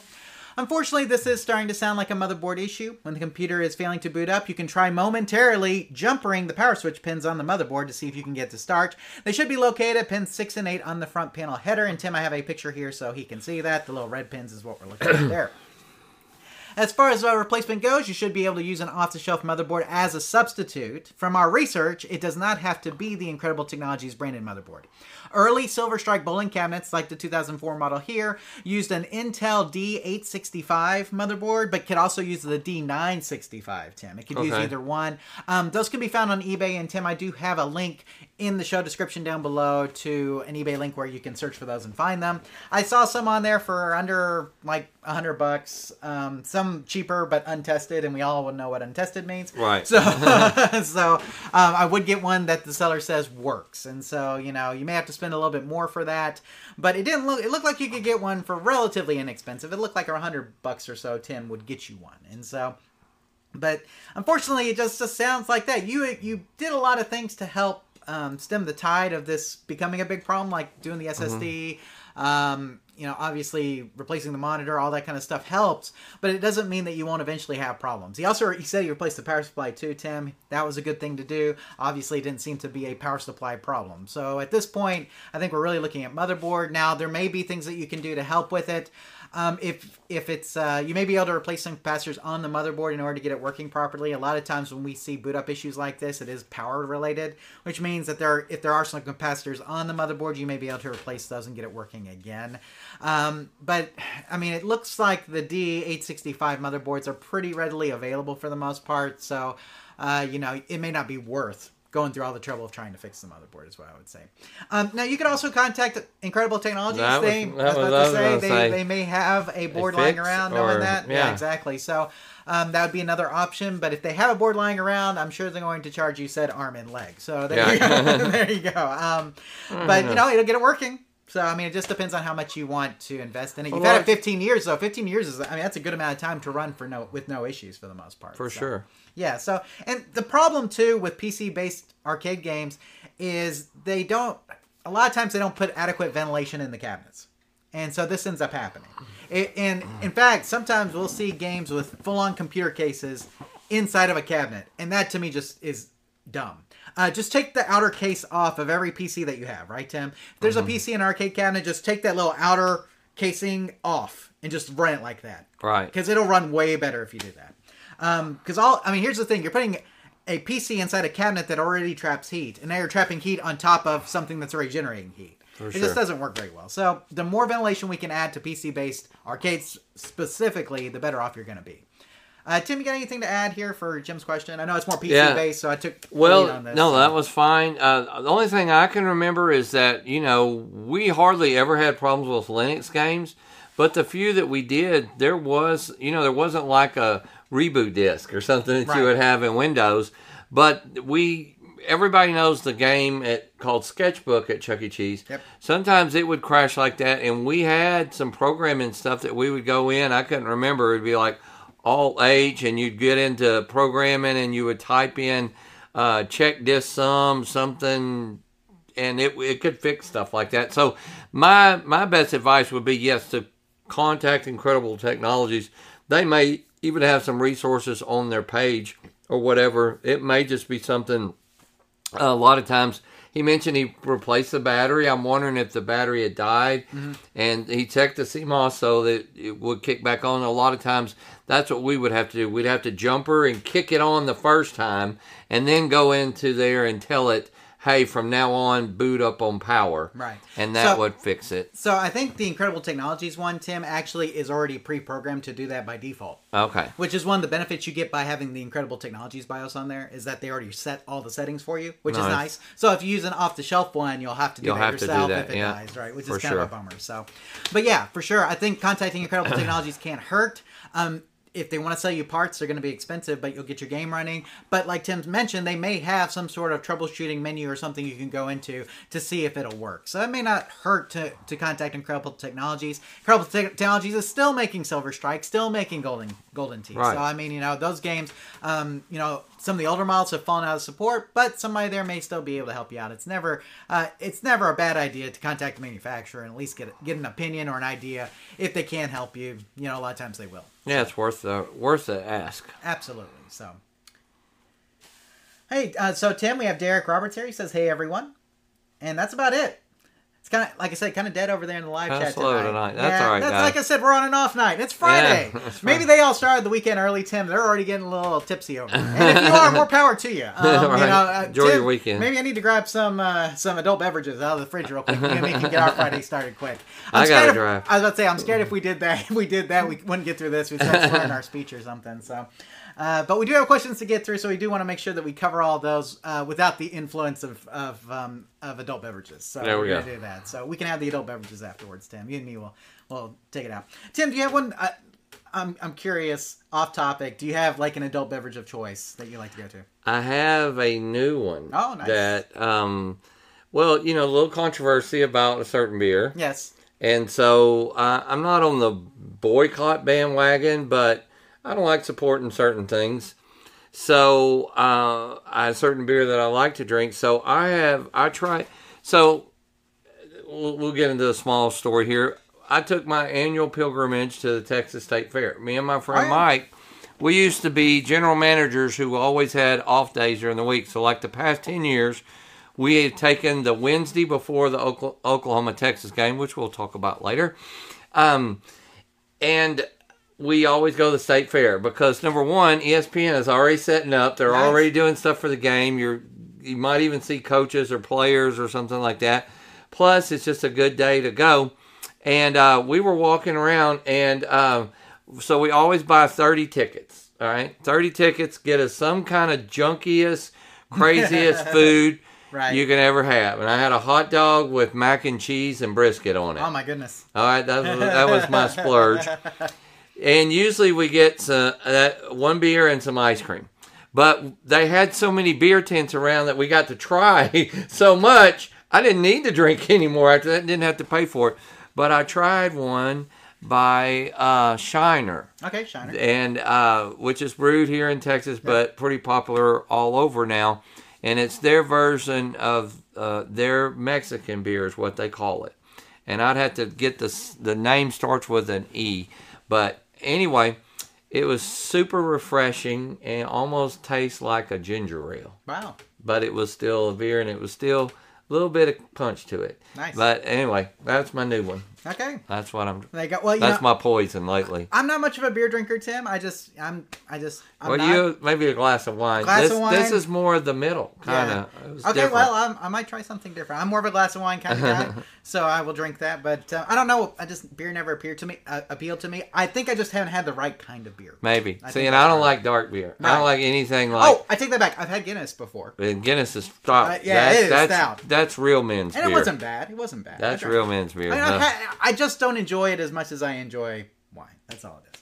Unfortunately, this is starting to sound like a motherboard issue. When the computer is failing to boot up, you can try momentarily jumpering the power switch pins on the motherboard to see if you can get to start. They should be located at pins 6 and 8 on the front panel header. And Tim, I have a picture here so he can see that. The little red pins is what we're looking at there. As far as uh, replacement goes, you should be able to use an off-the-shelf motherboard as a substitute. From our research, it does not have to be the Incredible Technologies branded motherboard. Early Silver Strike bowling cabinets, like the 2004 model here, used an Intel D865 motherboard, but could also use the D965. Tim, it could use either one. Um, those can be found on eBay, and Tim, I do have a link in the show description down below to an eBay link where you can search for those and find them. I saw some on there for under like a hundred bucks. Um, some cheaper but untested, and we all would know what untested means. Right. So, so um, I would get one that the seller says works, and so you know you may have to spend a little bit more for that. But it didn't look. It looked like you could get one for relatively inexpensive. It looked like a hundred bucks or so. Ten would get you one, and so. But unfortunately, it just, just sounds like that. You you did a lot of things to help um, stem the tide of this becoming a big problem, like doing the SSD. Um, you know, obviously replacing the monitor, all that kind of stuff helps, but it doesn't mean that you won't eventually have problems. He also he said he replaced the power supply too, Tim. That was a good thing to do. Obviously, didn't seem to be a power supply problem. So at this point, I think we're really looking at motherboard. Now there may be things that you can do to help with it. Um, if if it's uh, you may be able to replace some capacitors on the motherboard in order to get it working properly. A lot of times when we see boot up issues like this, it is power related, which means that there if there are some capacitors on the motherboard, you may be able to replace those and get it working again. Um, but I mean, it looks like the D865 motherboards are pretty readily available for the most part, so uh, you know it may not be worth going through all the trouble of trying to fix the motherboard is what I would say. Um, now you can also contact Incredible Technologies. That was- they, that I was was- about I to was say, they, they may have a board lying around or- knowing that. Yeah, yeah. exactly. So um, that would be another option. But if they have a board lying around, I'm sure they're going to charge you said arm and leg. So there Yeah. you go. there you go. Um, but you know, it'll get it working. So I mean, it just depends on how much you want to invest in it. You've Well, had it 15 years, though. 15 years is, I mean, that's a good amount of time to run for no with no issues for the most part. For So- sure. yeah, so and the problem too with PC based arcade games is they don't a lot of times they don't put adequate ventilation in the cabinets. And so this ends up happening. It, and in fact, sometimes we'll see games with full on computer cases inside of a cabinet, and that to me just is dumb. Uh, just take the outer case off of every PC that you have, right, Tim? If there's a PC in arcade cabinet, just take that little outer casing off and just run it like that Right. because it'll run way better if you do that. Because all I mean, here's the thing: you're putting a PC inside a cabinet that already traps heat, and now you're trapping heat on top of something that's already generating heat. it sure. just doesn't work very well. So the more ventilation we can add to PC-based arcades specifically, the better off you're going to be. Uh, Tim, you got anything to add here for Jim's question? I know it's more PC-based, so I took Well, on this. no, that was fine. Uh, the only thing I can remember is that you know we hardly ever had problems with Linux games, but the few that we did, there was you know there wasn't like a reboot disk or something that Right. you would have in Windows, but we everybody knows the game at called Sketchbook at Chuck E. Cheese. Yep. Sometimes it would crash like that, and we had some programming stuff that we would go in. I couldn't remember. It'd be like Alt H, and you'd get into programming, and you would type in uh, check this sum something, and it it could fix stuff like that. So my my best advice would be yes to contact Incredible Technologies. They may even have some resources on their page or whatever. It may just be something. a lot of times he mentioned he replaced the battery. I'm wondering if the battery had died, mm-hmm. and he checked the CMOS so that it would kick back on. A lot of times, that's what we would have to do. We'd have to jumper and kick it on the first time, and then go into there and tell it, hey, from now on, boot up on power. Right. And that So- would fix it. So I think the Incredible Technologies one, Tim, actually is already pre-programmed to do that by default. Okay. Which is one of the benefits you get by having the Incredible Technologies BIOS on there is that they already set all the settings for you, which is Nice. nice. So if you use an off-the-shelf one, you'll have to do You'll that to do yourself that, if it yeah, dies, right? Which for is kind of a bummer. So, but yeah, for sure, I think contacting Incredible Technologies can't hurt. Um, if they want to sell you parts, they're going to be expensive, but you'll get your game running. But like Tim mentioned, they may have some sort of troubleshooting menu or something you can go into to see if it'll work. So it may not hurt to, to contact Incredible Technologies. Incredible Te- Technologies is still making Silver Strike, still making Golden Golden Tee. Right. So I mean, you know, those games, um, you know, some of the older models have fallen out of support, but somebody there may still be able to help you out. It's never, uh, it's never a bad idea to contact the manufacturer and at least get get an opinion or an idea if they can help you. You know, a lot of times they will. Yeah, it's worth the worth the ask. Absolutely. So, hey, uh, so Tim, we have Derek Roberts here. He says, "Hey, everyone," and that's about it. Kind of like I said, kind of dead over there in the live Kinda chat slow tonight. tonight. That's all right, That's guys. like I said, we're on an off night. It's Friday. Yeah, Maybe they all started the weekend early, Tim. They're already getting a little tipsy over. there. And if you are, more power to you. Um, you know, uh, Enjoy Tim, your weekend. Maybe I need to grab some uh, some adult beverages out of the fridge real quick. Maybe we can get our Friday started quick. I I'm gotta scared if- drive. I was about to say, I'm scared if we did that, if we did that, we wouldn't get through this. We'd start slurring our speech or something. So, uh, but we do have questions to get through, so we do want to make sure that we cover all those uh, without the influence of of, um, of adult beverages. So There we we're go. gonna do that. So we can have the adult beverages afterwards. Tim, you and me will will take it out. Tim, do you have one? Uh, I'm I'm curious, off topic. Do you have like an adult beverage of choice that you like to go to? I have a new one. Oh, nice. That um, well, you know, a little controversy about a certain beer. Yes. And so uh, I'm not on the boycott bandwagon, but I don't like supporting certain things. So uh, I have a certain beer that I like to drink. So I have I try. So we'll, we'll get into a small story here. I took my annual pilgrimage to the Texas State Fair. Me and my friend Oh. Mike, we used to be general managers who always had off days during the week. So like the past ten years, we have taken the Wednesday before the Oklahoma Texas game, which we'll talk about later. Um, and we always go to the state fair because number one, ESPN is already setting up. They're Nice. already doing stuff for the game. You're you might even see coaches or players or something like that. Plus, it's just a good day to go. And uh, we were walking around, and uh, so we always buy thirty tickets. All right, thirty tickets get us some kind of junkiest, craziest food Right. you can ever have. And I had a hot dog with mac and cheese and brisket on it. Oh my goodness. All right, that was, that was my splurge. And usually we get some, that one beer and some ice cream. But they had so many beer tents around that we got to try so much. I didn't need to drink anymore after that. Didn't have to pay for it. But I tried one by uh, Shiner, Okay, Shiner. and uh, which is brewed here in Texas, but pretty popular all over now. And it's their version of uh, their Mexican beer, is what they call it. And I'd have to get the the name starts with an E, but anyway, it was super refreshing and almost tastes like a ginger ale. Wow. But it was still a beer, and it was still a little bit of punch to it. Nice. But anyway, that's my new one. Okay. That's what I'm. They got well. You That's know, my poison lately. I'm not much of a beer drinker, Tim. I just I'm I just I'm well, not. you maybe a glass of wine. Glass this, of this is more the middle kind Yeah. of. Okay, well, um, I might try something different. I'm more of a glass of wine kind of guy, so I will drink that. But uh, I don't know. I just beer never appeared to me, uh, appealed to me. I think I just haven't had the right kind of beer. maybe. I See, and I don't right. like dark beer. I don't like anything like. oh, I take that back. I've had Guinness before, and Guinness is stop. Uh, yeah, it is that's, stout. That's real men's and beer. it wasn't bad. It wasn't bad. That's real men's beer. I, mean, No. I've had, I just don't enjoy it as much as I enjoy wine. That's all it is.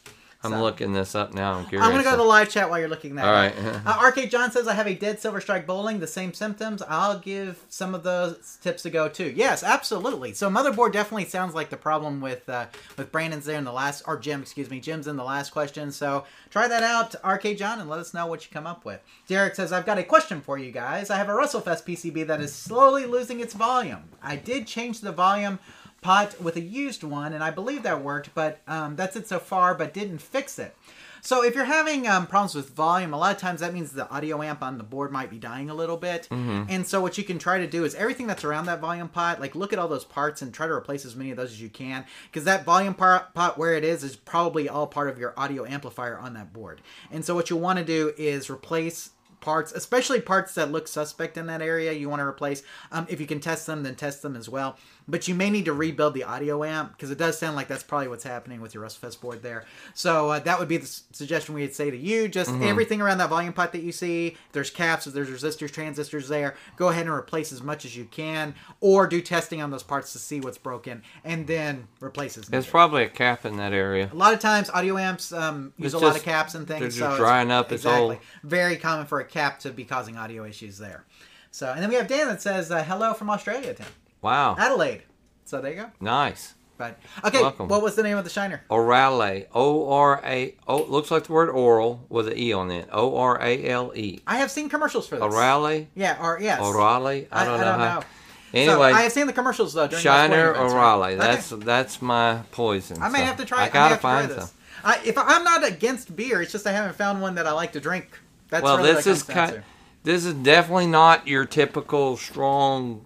I'm So- looking this up now. I'm curious. I'm gonna go to the live chat while you're looking that. All up. uh, Arcade John says I have a dead Silver Strike bowling. The same symptoms. I'll give some of those tips to go too. Yes, absolutely. So motherboard definitely sounds like the problem with uh, with Brandon's there in the last or Jim, excuse me, Jim's in the last question. So try that out, Arcade John, and let us know what you come up with. Derek says I've got a question for you guys. I have a Russell Fest PCB that is slowly losing its volume. I did change the volume pot with a used one, and I believe that worked, but um, that's it so far, but didn't fix it. So if you're having um, problems with volume, a lot of times that means the audio amp on the board might be dying a little bit. And so what you can try to do is everything that's around that volume pot, like look at all those parts and try to replace as many of those as you can, because that volume part, pot where it is is probably all part of your audio amplifier on that board. And so what you'll want to do is replace parts, especially parts that look suspect in that area, you want to replace. Um, if you can test them, then test them as well. But you may need to rebuild the audio amp because it does sound like that's probably what's happening with your Rustfest board there. So uh, that would be the s- suggestion we'd say to you. Just Mm-hmm. everything around that volume pot that you see, if there's caps, if there's resistors, transistors there, go ahead and replace as much as you can, or do testing on those parts to see what's broken, and then replace as It's needed. probably a cap in that area. A lot of times, audio amps um, use It's a lot of caps and things. they're so just it's- drying up, it's Exactly. old. Very common for a cap to be causing audio issues there. So, and then we have Dan that says, uh, "Hello from Australia, Tim, Wow. Adelaide." So there you go. Nice. But okay, Welcome. what was the name of the shiner? Orale. O R A. Oh, looks like the word oral with an E on it. O R A L E. I have seen commercials for this. Orale. Yeah, or yes. Orale. I don't know. how. So, Anyway, I have seen the commercials though. During Shiner those sporting or events, right? That's Okay. that's my poison. I may so have to try. I I, gotta try find this. some. I, if I, I'm not against beer, it's just I haven't found one that I like to drink. That's well, really this is kind. This is definitely not your typical strong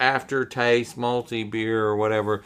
aftertaste multi beer or whatever.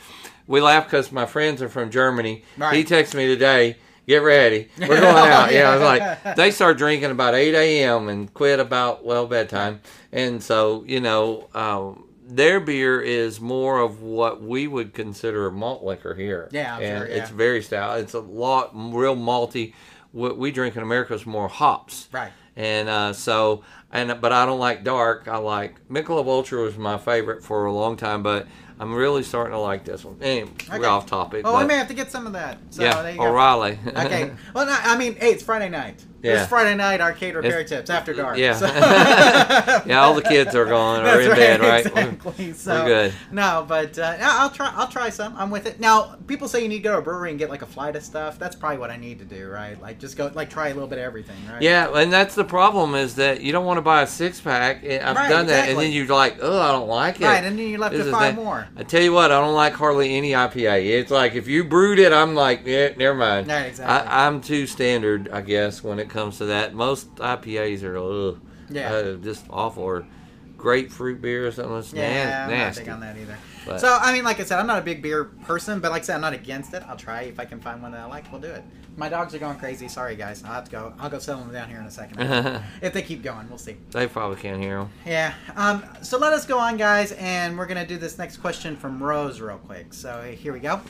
We laugh because my friends are from Germany. Right. He texted me today. Get ready. We're going out. yeah, I was like, they start drinking about 8 a.m. and quit about, well, bedtime. And so, you know, um, their beer is more of what we would consider malt liquor here. Yeah, I'm and sure, it's very stout. It's a lot, real malty. What we drink in America is more hops. Right. And uh, so, and but I don't like dark. I like Michelob Ultra was my favorite for a long time, but I'm really starting to like this one. Anyway, Okay. we're off topic. Oh, but, I may have to get some of that. So yeah, there you go. O'Reilly. Okay. Well, no, I mean, hey, it's Friday night. Yeah. It's Friday night arcade repair It's- tips after dark. yeah. So- yeah, all the kids are gone or in right, bed, right? Exactly. So, good. No, but uh, I'll try. I'll try some. I'm with it. Now, people say you need to go to a brewery and get like a flight of stuff. That's probably what I need to do, right? Like just go, like try a little bit of everything, right? Yeah, and that's the problem is that you don't want to buy a six pack. I've Right, done that, and then you're like, oh, I don't like it. Right, and then you're left This is five more. I tell you what, I don't like hardly any IPA. It's like if you brewed it, I'm like, yeah, never mind. Right, exactly. I, I'm too standard, I guess, when it comes to that. Most IPAs are ugh, Yeah. uh, just awful. Or grapefruit beer or something. It's Yeah, na- I'm nasty. not big on that either. But- So I mean, like I said, I'm not a big beer person, but like I said, I'm not against it. I'll try if I can find one that I like. We'll do it. My dogs are going crazy. Sorry, guys. I'll have to go. I'll go settle them down here in a second. if they keep going, we'll see. They probably can't hear them. Yeah. Um, so let us go on, guys, and we're gonna do this next question from Rose real quick. So here we go.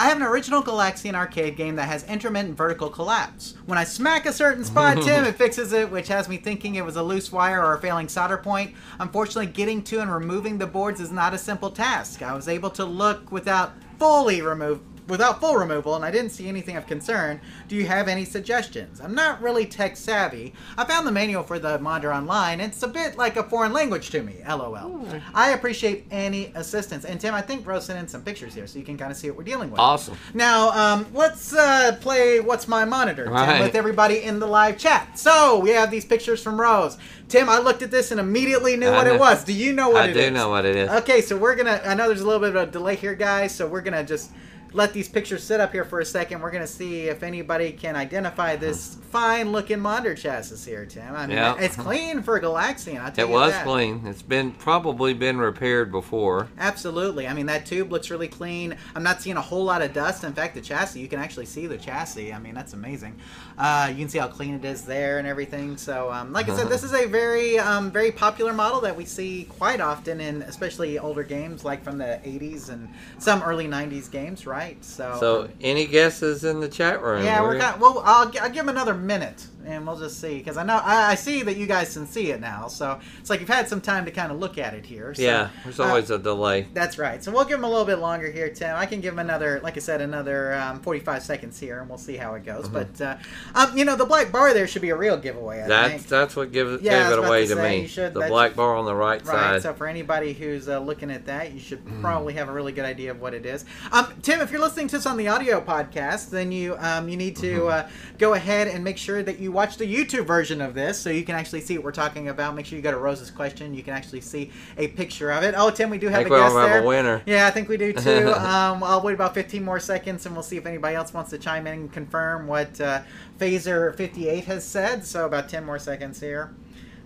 I have an original Galaxian arcade game that has intermittent vertical collapse. When I smack a certain spot, Tim, it fixes it, which has me thinking it was a loose wire or a failing solder point. Unfortunately, getting to and removing the boards is not a simple task. I was able to look without fully remove without full removal, and I didn't see anything of concern. Do you have any suggestions? I'm not really tech savvy. I found the manual for the monitor online. It's a bit like a foreign language to me. LOL. I appreciate any assistance. And Tim, I think Rose sent in some pictures here, so you can kind of see what we're dealing with. Awesome. Now, um, let's uh, play What's My Monitor, Tim, Right. with everybody in the live chat. So, we have these pictures from Rose. Tim, I looked at this and immediately knew I what it was. Do you know what it is? I do know what it is. Okay, so we're gonna. I know there's a little bit of a delay here, guys. So we're gonna just let these pictures sit up here for a second. We're gonna see if anybody can identify this fine-looking monitor chassis here, Tim. I mean, Yeah. it's clean for a Galaxian. I tell It was that. clean. It's been probably been repaired before. Absolutely. I mean, that tube looks really clean. I'm not seeing a whole lot of dust. In fact, the chassis, you can actually see the chassis. I mean, that's amazing. Uh, you can see how clean it is there and everything. So, um, like I said, this is a very, um, very popular model that we see quite often in especially older games like from the 80s and some early 90s games, right? So, So, um, any guesses in the chat room? yeah, we're We're- kind well, I'll, I'll give him another minute, and we'll just see because I know I, I see that you guys can see it now. So it's like you've had some time to kind of look at it here. So, yeah, there's uh, always a delay. that's right. So we'll give him a little bit longer here, Tim. I can give him another, like I said, another um, 45 seconds here, and we'll see how it goes. Mm-hmm. But, uh, um, you know, the black bar there should be a real giveaway, I That's think. that's what give, Yeah, gave it away to to, me. should- the black bar on the right, side. Right, side. so for anybody who's uh, looking at that, you should Mm. probably have a really good idea of what it is. Um, Tim, if you're listening to this on the audio podcast, then you um, you need to Mm-hmm. uh, go ahead and make sure that you watch the YouTube version of this so you can actually see what we're talking about. Make sure you go to Rose's question. You can actually see a picture of it. Oh, Tim, we do I have think a we guest have there. a winner. Yeah, I think we do too. um, I'll wait about 15 more seconds and we'll see if anybody else wants to chime in and confirm what uh, Phaser 58 has said. So about 10 more seconds here.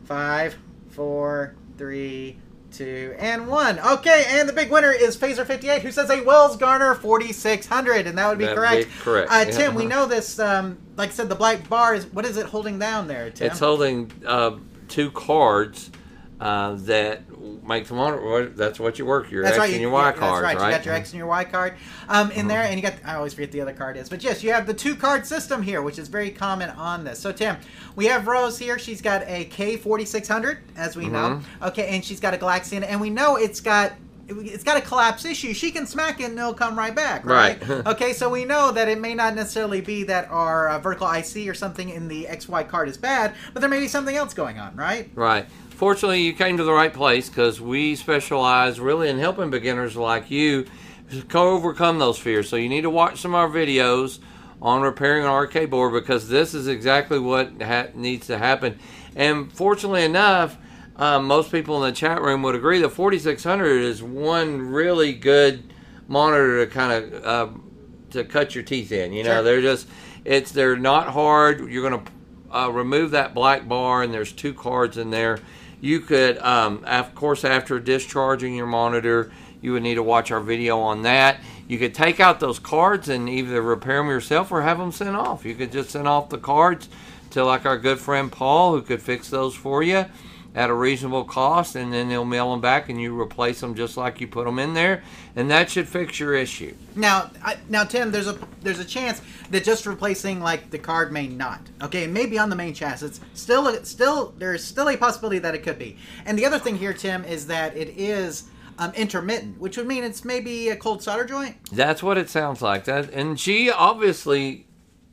Five, four, three, two, and one. Okay, and the big winner is Phaser 58, who says a Wells Gardner 4600, and that would be That'd correct. be correct, Uh, yeah. Tim, we know this. Um, like I said, the black bar is what is it holding down there, Tim? It's holding uh, two cards uh, that make the monitor. That's what you work your That's X right. and you- your Y yeah, cards, That's right. right? You got your X and your Y card um, in there, and you got. I always forget the other card is, but yes, you have the two card system here, which is very common on this. So Tim, we have Rose here. She's got a K forty six hundred, as we know. Mm-hmm. Okay, and she's got a Galaxian, and we know it's got. It's got a collapse issue. She can smack it and it'll come right back, right? Right. okay, so we know that it may not necessarily be that our uh, vertical IC or something in the XY card is bad, but there may be something else going on, right? Right. Fortunately, you came to the right place because we specialize really in helping beginners like you to overcome those fears. So you need to watch some of our videos on repairing an arcade board because this is exactly what ha- needs to happen. And fortunately enough, um, most people in the chat room would agree that 4600 is one really good monitor to kind of uh, to cut your teeth in. You know, Sure. they're just it's they're not hard. You're gonna uh, remove that black bar, and there's two cards in there. You could, um, of course, after discharging your monitor, you would need to watch our video on that. You could take out those cards and either repair them yourself or have them sent off. You could just send off the cards to like our good friend Paul, who could fix those for you at a reasonable cost, and then they'll mail them back, and you replace them just like you put them in there, and that should fix your issue. Now, I, now, Tim, there's a there's a chance that just replacing like the card may not. Okay, it may be on the main chassis. It's still, a, still, there's still a possibility that it could be. And the other thing here, Tim, is that it is um, intermittent, which would mean it's maybe a cold solder joint. That's what it sounds like. That, and she obviously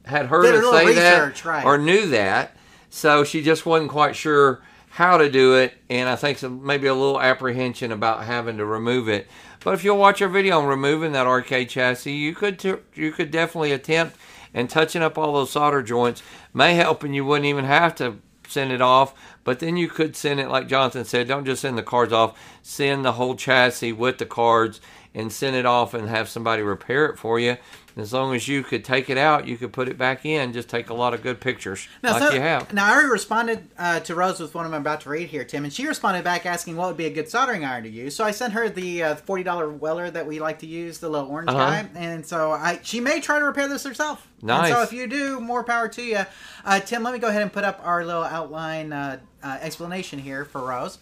had heard Did say research, that right. or knew that, so she just wasn't quite sure how to do it, and I think some maybe a little apprehension about having to remove it. But if you'll watch our video on removing that arcade chassis, you could you could definitely attempt and touching up all those solder joints may help, and you wouldn't even have to send it off. But then you could send it like Jonathan said. Don't just send the cards off. Send the whole chassis with the cards and send it off and have somebody repair it for you. As long as you could take it out, you could put it back in. Just take a lot of good pictures Now, like so- you have. now I already responded uh, to Rose with one I'm about to read here, Tim, and she responded back asking what would be a good soldering iron to use. So I sent her the uh, forty dollar Weller that we like to use, the little orange Uh-huh. guy, and so I she may try to repair this herself. And so if you do, more power to you, uh, Tim. Let me go ahead and put up our little outline uh, uh, explanation here for Rose.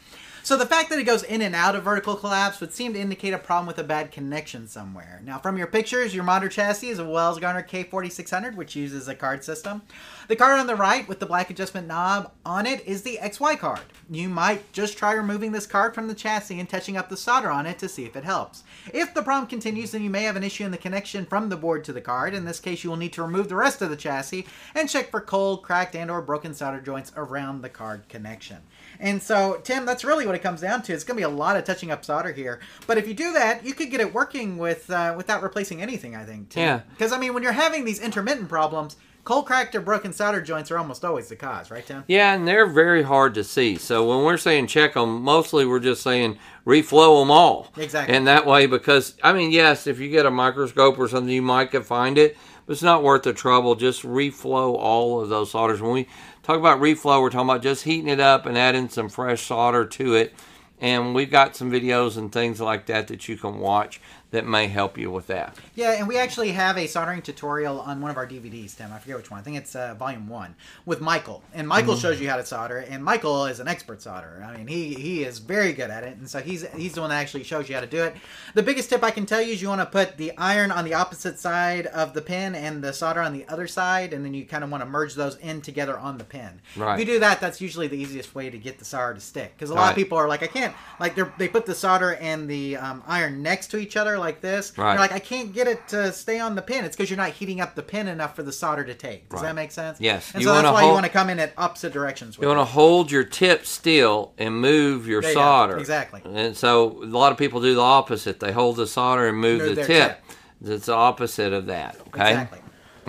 So the fact that it goes in and out of vertical collapse would seem to indicate a problem with a bad connection somewhere. Now, from your pictures, your monitor chassis is a Wells Gardner K4600, which uses a card system. The card on the right with the black adjustment knob on it is the XY card. You might just try removing this card from the chassis and touching up the solder on it to see if it helps. If the problem continues, then you may have an issue in the connection from the board to the card. In this case, you will need to remove the rest of the chassis and check for cold, cracked, and or broken solder joints around the card connection. And so, Tim, that's really what it comes down to. It's going to be a lot of touching up solder here. But if you do that, you could get it working with uh, without replacing anything. I think. Tim. Yeah. Because I mean, when you're having these intermittent problems, cold, cracked, or broken solder joints are almost always the cause, right, Tim? Yeah, and they're very hard to see. So when we're saying check them, mostly we're just saying reflow them all. Exactly. And that way, because I mean, yes, if you get a microscope or something, you might could find it, but it's not worth the trouble. Just reflow all of those solders. When we talk about reflow, we're talking about just heating it up and adding some fresh solder to it. And we've got some videos and things like that that you can watch that may help you with that. Yeah, and we actually have a soldering tutorial on one of our DVDs, Tim. I forget which one. I think it's uh, volume one with Michael, and Michael shows you how to solder. And Michael is an expert solderer. I mean, he he is very good at it, and so he's he's the one that actually shows you how to do it. The biggest tip I can tell you is you want to put the iron on the opposite side of the pin and the solder on the other side, and then you kind of want to merge those in together on the pin. Right. If you do that, that's usually the easiest way to get the solder to stick. Because a lot Right. of people are like, I can't like they they put the solder and the um, iron next to each other like this. Right. You're like, I can't get it to stay on the pin. It's because you're not heating up the pin enough for the solder to take. Does Right. that make sense? Yes. And You so that's why you want to come in at opposite directions. You want to hold your tip still and move your There you go. solder. Exactly. And so a lot of people do the opposite. They hold the solder and move, Move the tip. It's the opposite of that. Okay. Exactly.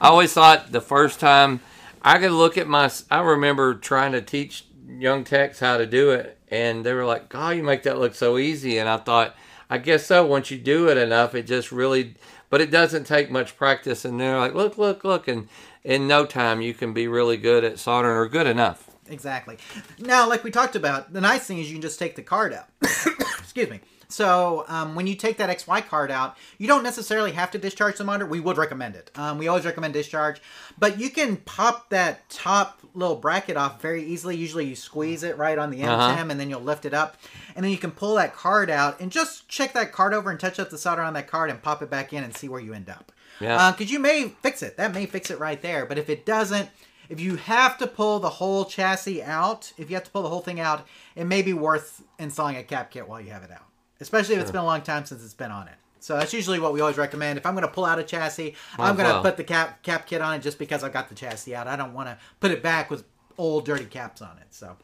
I always thought the first time I could look at my. I remember trying to teach young techs how to do it, and they were like, "God, you make that look so easy." And I thought, I guess so. Once you do it enough, it just really. But it doesn't take much practice, and they're like, "Look, look, look!" And in no time, you can be really good at soldering, or good enough. Exactly. Now, like we talked about, the nice thing is you can just take the card out. Excuse me. So um, when you take that XY card out, you don't necessarily have to discharge the monitor. We would recommend it. Um, we always recommend discharge, but you can pop that top little bracket off very easily. Usually you squeeze it right on the end Uh-huh. And then you'll lift it up, and then you can pull that card out and just check that card over and touch up the solder on that card and pop it back in and see where you end up. Yeah. Because you may fix it. That may fix it right there. But if it doesn't, if you have to pull the whole chassis out, if you have to pull the whole thing out, it may be worth installing a cap kit while you have it out. Especially if it's been a long time since it's been on it. So that's usually what we always recommend. If I'm going to pull out a chassis, I'm going to well. put the cap cap kit on it just because I've got the chassis out. I don't want to put it back with old dirty caps on it. So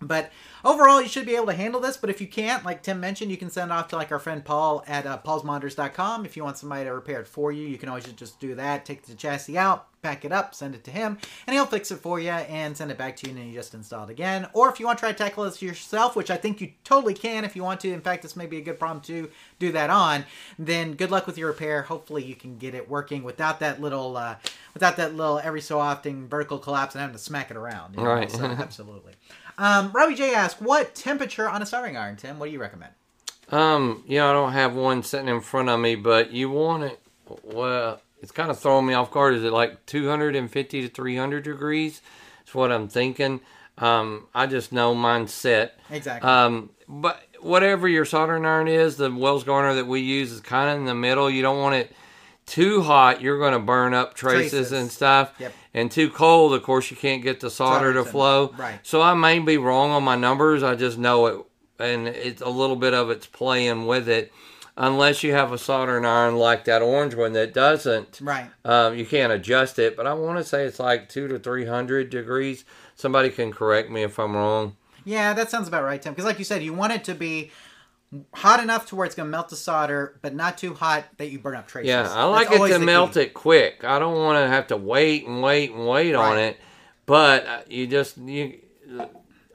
but overall, you should be able to handle this. But if you can't, like Tim mentioned, you can send off to like our friend Paul at uh, paulsmonitors.com. If you want somebody to repair it for you, you can always just do that. Take the chassis out, pack it up, send it to him, and he'll fix it for you and send it back to you, and then you just install it again. Or if you want to try to tackle this yourself, which I think you totally can if you want to. In fact, this may be a good problem to do that on. Then good luck with your repair. Hopefully, you can get it working without that little, uh, without that little every so often vertical collapse and having to smack it around. you know? Right. So, absolutely. Um, Robbie J asked, "What temperature on a soldering iron, Tim? What do you recommend?" Um, you know, I don't have one sitting in front of me, but you want it. Well, it's kind of throwing me off guard. Is it like 250 to 300 degrees? That's what I'm thinking. Um, I just know mine's set. Exactly. Um, but whatever your soldering iron is, the Wells Garner that we use is kind of in the middle. You don't want it too hot. You're going to burn up traces, Traces. and stuff. Yep. And too cold, of course, you can't get the solder to Solder's flow. right. So I may be wrong on my numbers. I just know it, and it's a little bit of it's playing with it. Unless you have a soldering iron like that orange one that doesn't, right. um, you can't adjust it. But I want to say it's like two to three hundred degrees. Somebody can correct me if I'm wrong. Yeah, that sounds about right, Tim. Because like you said, you want it to be hot enough to where it's going to melt the solder, but not too hot that you burn up traces. Yeah, I like That's it to melt key. it quick. I don't want to have to wait and wait and wait on it. But uh, you just you,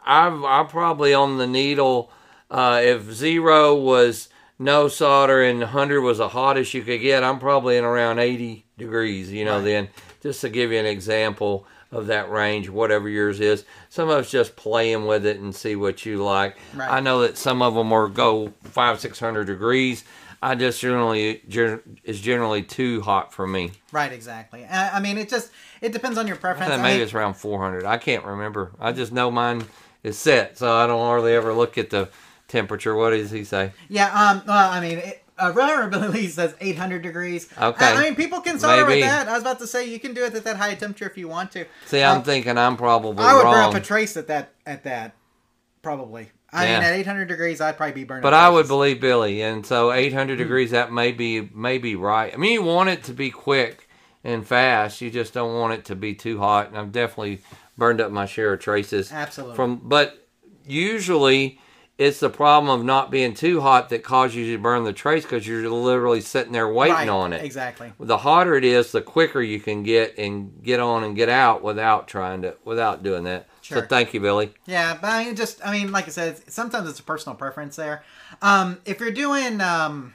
I've I'm probably on the needle. Uh, if zero was no solder and hundred was the hottest you could get, I'm probably in around eighty degrees. You know, Right. then just to give you an example of that range, whatever yours is. Some of us just playing with it and see what you like. Right. I know that some of them are go five six hundred degrees. I just generally gen- is generally too hot for me. Right, exactly. I, mean, it just it depends on your I preference. think I maybe mean, it's around 400. I can't remember. I just know mine is set, so I don't hardly ever look at the temperature. What does he say? yeah. Um. Well, I mean. It, uh, reliability says 800 degrees. Okay. I, I mean, people can solder Maybe. with that. I was about to say you can do it at that high temperature if you want to. See, I'm Uh, thinking I'm probably I would burn up a trace at that. At that, probably. I Yeah. mean, at 800 degrees, I'd probably be burning. but I would believe Billy, and so Hmm. 800 degrees that may be may be right. I mean, you want it to be quick and fast. You just don't want it to be too hot. And I've definitely burned up my share of traces. Absolutely. From but usually it's the problem of not being too hot that causes you to burn the trace because you're literally sitting there waiting Right, on it. Exactly. the hotter it is, the quicker you can get and get on and get out without trying to without doing that. Sure. So thank you, Billy. Yeah, but I mean, just I mean, like I said, sometimes it's a personal preference there. Um, if you're doing um,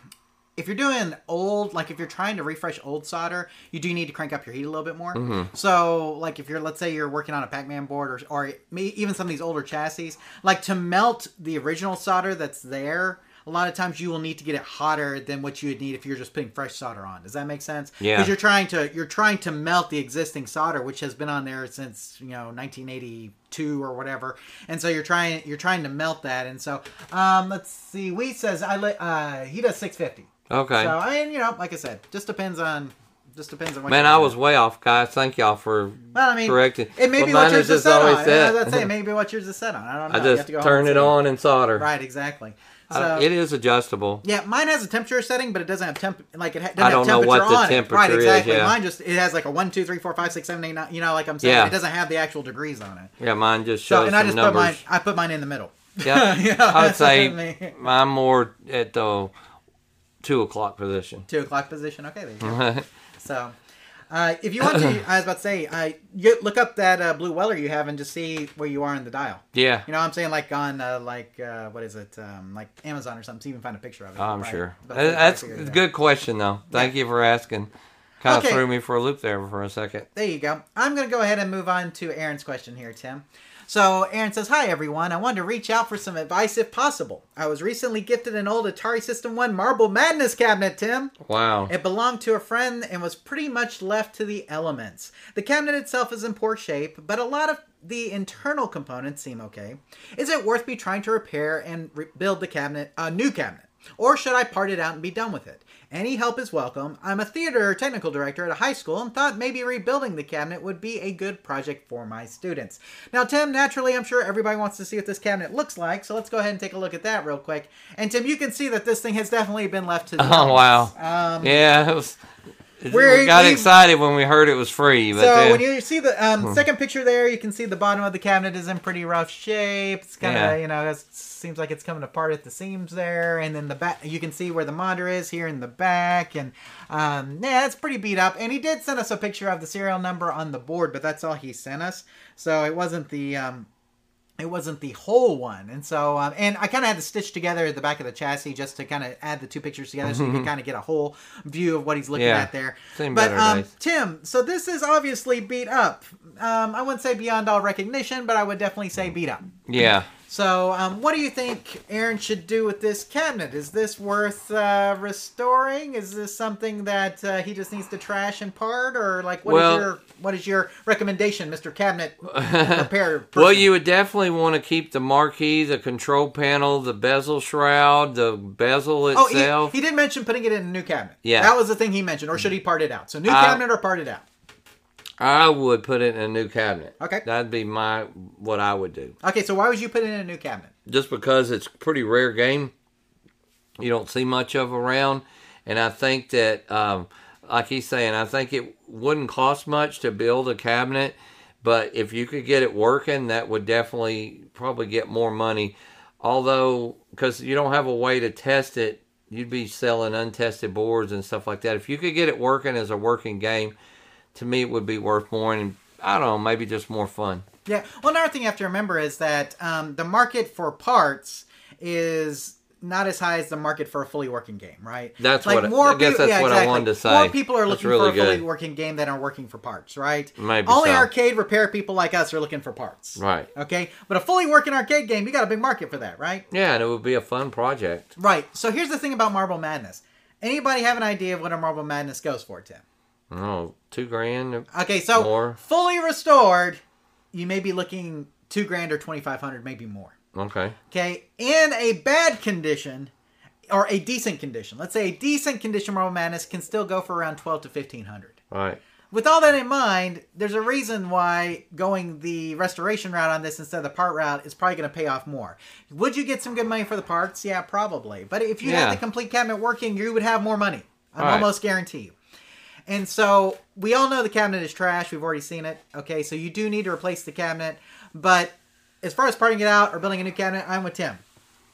if you're doing old, like if you're trying to refresh old solder, you do need to crank up your heat a little bit more. Mm-hmm. So, like if you're, let's say you're working on a Pac-Man board or or even some of these older chassis, like to melt the original solder that's there. A lot of times you will need to get it hotter than what you would need if you're just putting fresh solder on. Does that make sense? Yeah. Because you're trying to you're trying to melt the existing solder, which has been on there since you know 1982 or whatever, and so you're trying you're trying to melt that. And so um, let's see. We says I li- uh, he does 650. Okay. So I mean, you know, like I said, just depends on just depends on what. Man, I was way off, guys. Thank y'all for Well, I mean, correcting. It may But be what yours is is just set on. set. to say maybe what yours is set on. I don't know. I just to go home turn it on and solder. Right, exactly. So Uh, it is adjustable. yeah, mine has a temperature setting, but it doesn't have temp. Like it ha- doesn't I don't have know temperature what the on it. temperature Right, is, exactly. yeah. Mine just it has like a one, two, three, four, five, six, seven, eight, nine. You know, like I'm saying, Yeah. it doesn't have the actual degrees on it. Yeah, mine just shows. So and I just numbers. put mine. I put mine in the middle. Yeah, You know, I would that's what I say mean. I'm more at the two o'clock position. two o'clock position. Okay, there you go. so, uh, if you want to, I was about to say, uh, you look up that uh, blue Weller you have and just see where you are in the dial. Yeah, You know, what I'm saying like on uh, like uh, what is it, um, like Amazon or something. So you can find a picture of it. I'm Right. sure. That's a good question, though. Thank you for asking. Kind of threw me for a loop there for a second. There you go. I'm going to go ahead and move on to Aaron's question here, Tim. So, Aaron says, Hi, everyone. I wanted to reach out for some advice if possible. I was recently gifted an old Atari System 1 Marble Madness cabinet, Tim. Wow. It belonged to a friend and was pretty much left to the elements. The cabinet itself is in poor shape, but a lot of the internal components seem okay. Is it worth me trying to repair and rebuild the cabinet, a new cabinet? Or should I part it out and be done with it? Any help is welcome. I'm a theater technical director at a high school and thought maybe rebuilding the cabinet would be a good project for my students. Now, Tim, naturally, I'm sure everybody wants to see what this cabinet looks like, so let's go ahead and take a look at that real quick. And Tim, you can see that this thing has definitely been left to the Oh wow. Um, yeah, it was. We're- we got we- excited when we heard it was free, but So then, when you see the um, second picture there, you can see the bottom of the cabinet is in pretty rough shape. It's kind of Yeah. you know it seems like it's coming apart at the seams there, and then the back you can see where the monitor is here in the back, and um, yeah, it's pretty beat up. And he did send us a picture of the serial number on the board, but that's all he sent us. So it wasn't the um, it wasn't the whole one and so um, and i kind of had to stitch together the back of the chassis just to kind of add the two pictures together so you can kind of get a whole view of what he's looking. Yeah. at there Seen but better um, days. tim so this is obviously beat up um, i wouldn't say beyond all recognition but i would definitely say beat up yeah, so um, what do you think aaron should do with this cabinet is this worth uh, restoring is this something that uh, he just needs to trash and part or like what is Well- your what is your recommendation mr cabinet repair Well, you would definitely want to keep the marquee, the control panel, the bezel shroud, the bezel Oh, itself. he, he did mention putting it in a new cabinet. Yeah. that was the thing he mentioned. Or should he part it out? So new Uh, cabinet or part it out? I would put it in a new cabinet. Okay. that'd be my what I would do. Okay, so why would you put it in a new cabinet? Just because it's a pretty rare game, you don't see much of around, and I think that, um, like he's saying, I think it wouldn't cost much to build a cabinet, but if you could get it working, that would definitely probably get more money. Although, because you don't have a way to test it, you'd be selling untested boards and stuff like that. If you could get it working as a working game, to me, it would be worth more, and I don't know, maybe just more fun. Yeah. Well, another thing you have to remember is that um, the market for parts is not as high as the market for a fully working game, right? That's what- I guess peop- that's what I wanted to say. More people are looking really for a fully working game than are working for parts, right? Maybe Only so. arcade repair people like us are looking for parts. Right. Okay. But a fully working arcade game, you got a big market for that, right? Yeah, and it would be a fun project. Right. So here's the thing about Marble Madness. Anybody have an idea of what a Marble Madness goes for, Tim? Oh, two grand. Okay, so More. fully restored, you may be looking two grand or twenty five hundred, maybe more. Okay. Okay, in a bad condition or a decent condition, let's say a decent condition Marble Madness can still go for around twelve to fifteen hundred. Right. With all that in mind, there's a reason why going the restoration route on this instead of the part route is probably going to pay off more. Would you get some good money for the parts? Yeah, probably. But if you Yeah. had the complete cabinet working, you would have more money. I'm almost guarantee you. And so we all know the cabinet is trash. We've already seen it. Okay, so you do need to replace the cabinet. But as far as parting it out or building a new cabinet, I'm with Tim.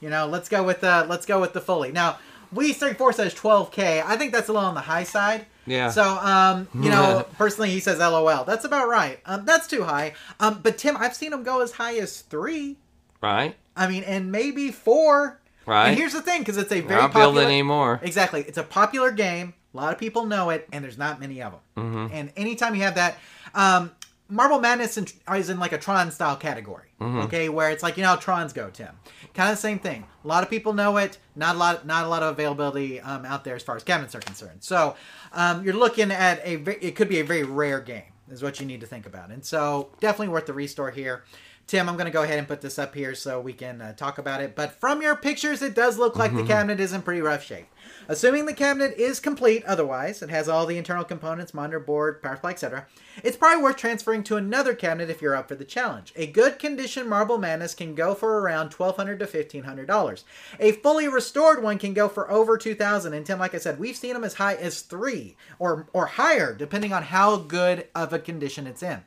You know, let's go with the let's go with the fully. Now, we 34 says 12k. I think that's a little on the high side. Yeah. So, um, you know, personally, he says LOL. That's about right. Um, that's too high. Um, but Tim, I've seen him go as high as three. Right. I mean, and maybe four. Right. And here's the thing, because it's a very Not popular. building anymore. Exactly. It's a popular game. A lot of people know it, and there's not many of them. Mm-hmm. And anytime you have that, um, Marble Madness in, is in like a Tron style category. Mm-hmm. Okay, where it's like you know how Trons go, Tim. Kind of the same thing. A lot of people know it. Not a lot. Not a lot of availability um, out there as far as cabinets are concerned. So um, you're looking at a. It could be a very rare game. Is what you need to think about. And so definitely worth the restore here. Tim, I'm going to go ahead and put this up here so we can uh, talk about it. But from your pictures, it does look like the cabinet is in pretty rough shape. Assuming the cabinet is complete, otherwise, it has all the internal components, monitor board, power supply, etc. It's probably worth transferring to another cabinet if you're up for the challenge. A good condition Marble Madness can go for around $1,200 to $1,500. A fully restored one can go for over 2000 And Tim, like I said, we've seen them as high as three or, or higher, depending on how good of a condition it's in.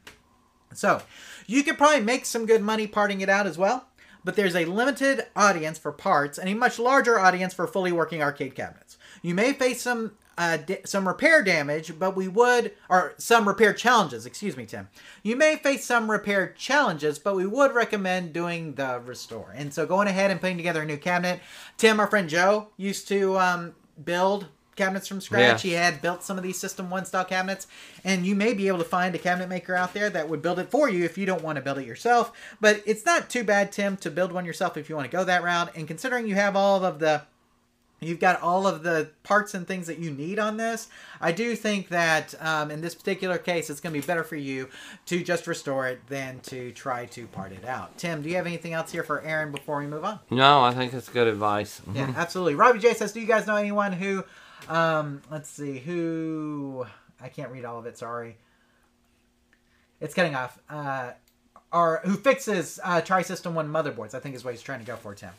So, you could probably make some good money parting it out as well, but there's a limited audience for parts and a much larger audience for fully working arcade cabinets. You may face some uh, da- some repair damage, but we would, or some repair challenges, excuse me, Tim. You may face some repair challenges, but we would recommend doing the restore. And so going ahead and putting together a new cabinet. Tim, our friend Joe, used to um, build cabinets from scratch. Yes. He had built some of these System One style cabinets, and you may be able to find a cabinet maker out there that would build it for you if you don't want to build it yourself. But it's not too bad, Tim, to build one yourself if you want to go that route. And considering you have all of the You've got all of the parts and things that you need on this. I do think that um, in this particular case, it's going to be better for you to just restore it than to try to part it out. Tim, do you have anything else here for Aaron before we move on? No, I think that's good advice. Yeah, absolutely. Robbie J says, "Do you guys know anyone who, um, let's see, who I can't read all of it. Sorry, it's cutting off. Uh, or who fixes uh, Atari System One motherboards? I think is what he's trying to go for, Tim.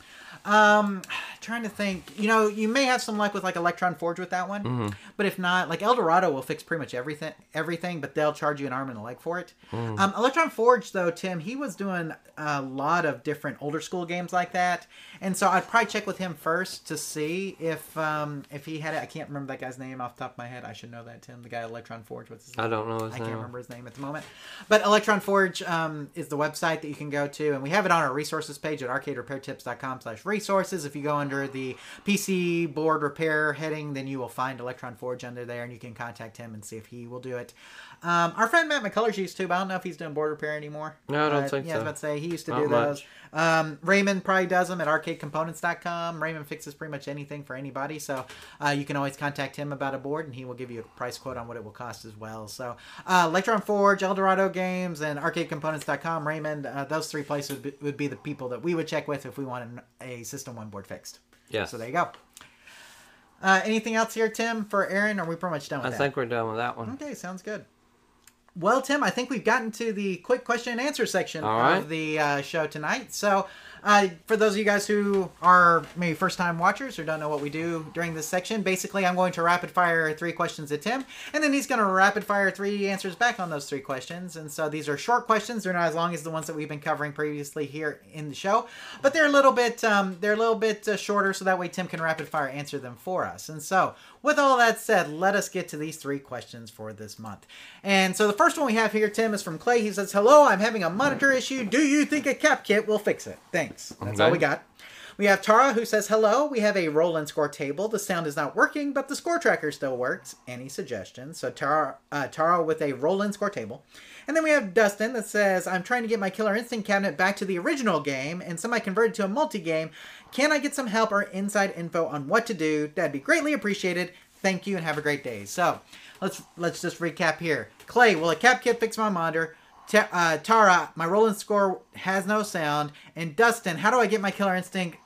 Um, trying to think. You know, you may have some luck with like Electron Forge with that one, but if not, like Eldorado will fix pretty much everything. Everything, but they'll charge you an arm and a leg for it. Um, Electron Forge, though, Tim, he was doing a lot of different older school games like that, and so I'd probably check with him first to see if um, if he had it. I can't remember that guy's name off the top of my head. I should know that, Tim. The guy Electron Forge. What's his name? I don't know his I can't remember his name at the moment. But Electron Forge um, is the website that you can go to, and we have it on our resources page at arcaderepairtips.com slash resources. If you go under the PC board repair heading, then you will find Electron Forge under there, and you can contact him and see if he will do it. Um, our friend Matt McCullers used to, but I don't know if he's doing board repair anymore. No, I don't But, think yeah, I was about to say, he used to Not do those. Um, Raymond probably does them at arcadecomponents.com. Raymond fixes pretty much anything for anybody, so uh, you can always contact him about a board, and he will give you a price quote on what it will cost as well. So, uh, Electron Forge, Eldorado Games, and arcadecomponents.com. Raymond, uh, those three places would be, would be the people that we would check with if we wanted a System 1 board fixed. Yeah. So there you go. Uh, anything else here, Tim, for Aaron? Are we pretty much done with I that? I think we're done with that one. Okay, sounds good. Well, Tim, I think we've gotten to the quick question and answer section right. of the uh, show tonight. So, uh, for those of you guys who are maybe first time watchers or don't know what we do during this section, basically I'm going to rapid fire three questions at Tim, and then he's going to rapid fire three answers back on those three questions. And so these are short questions; they're not as long as the ones that we've been covering previously here in the show, but they're a little bit um, they're a little bit uh, shorter, so that way Tim can rapid fire answer them for us. And so, with all that said, let us get to these three questions for this month. And so the first one we have here, Tim, is from Clay. He says, "Hello, I'm having a monitor issue. Do you think a cap kit will fix it? Thanks. That's all we got." We have Tara who says, Hello, we have a roll and score table. The sound is not working, but the score tracker still works. Any suggestions? So, Tara, uh, Tara with a roll and score table. And then we have Dustin that says, I'm trying to get my Killer Instinct cabinet back to the original game and semi converted to a multi game. Can I get some help or inside info on what to do? That'd be greatly appreciated. Thank you and have a great day. So, let's let's just recap here. Clay, will a cap kit fix my monitor? Ta- uh, Tara, my roll and score has no sound. And Dustin, how do I get my Killer Instinct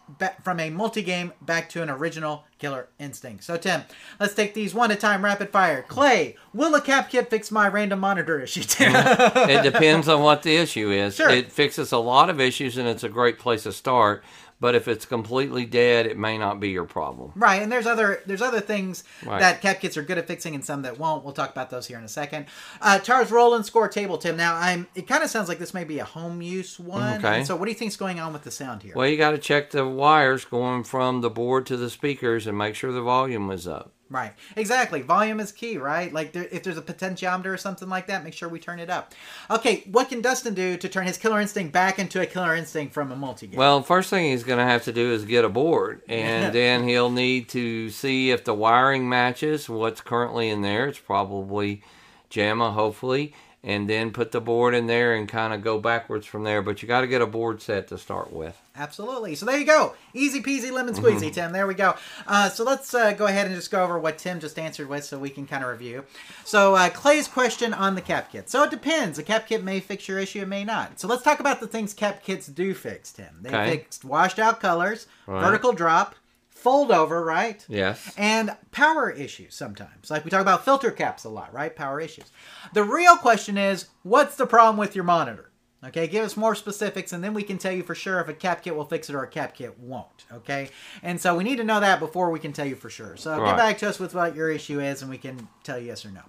from a multi-game back to an original Killer Instinct? So Tim, let's take these one at a time, rapid fire. Clay, will a cap kit fix my random monitor issue? Tim? it depends on what the issue is. Sure. It fixes a lot of issues and it's a great place to start. But if it's completely dead, it may not be your problem. Right, and there's other there's other things Right. that cap kits are good at fixing and some that won't. We'll talk about those here in a second. Uh, Tara's roll and score table, Tim. Now I'm. It kind of sounds like this may be a home use one. Okay. And so what do you think's going on with the sound here? Well, you got to check the wires going from the board to the speakers and make sure the volume is up. Right, exactly. Volume is key, right? Like there, if there's a potentiometer or something like that, make sure we turn it up. Okay, what can Dustin do to turn his Killer Instinct back into a Killer Instinct from a multi game? Well, first thing he's going to have to do is get a board, and then he'll need to see if the wiring matches what's currently in there. It's probably JAMMA, hopefully, and then put the board in there and kind of go backwards from there. But you got to get a board set to start with. Absolutely. So there you go. Easy peasy lemon Mm-hmm. squeezy, Tim. There we go. Uh, so let's uh, go ahead and just go over what Tim just answered with so we can kind of review. So uh, Clay's question on the cap kit. So it depends. A cap kit may fix your issue, it may not. So let's talk about the things cap kits do fix, Tim. They Okay. fixed washed out colors, Right. vertical drop, fold over, right? Yes. and power issues sometimes. Like we talk about filter caps a lot, right? Power issues. The real question is, what's the problem with your monitor? Okay, give us more specifics, and then we can tell you for sure if a cap kit will fix it or a cap kit won't. Okay, and so we need to know that before we can tell you for sure. So get Right. back to us with what your issue is, and we can tell you yes or no.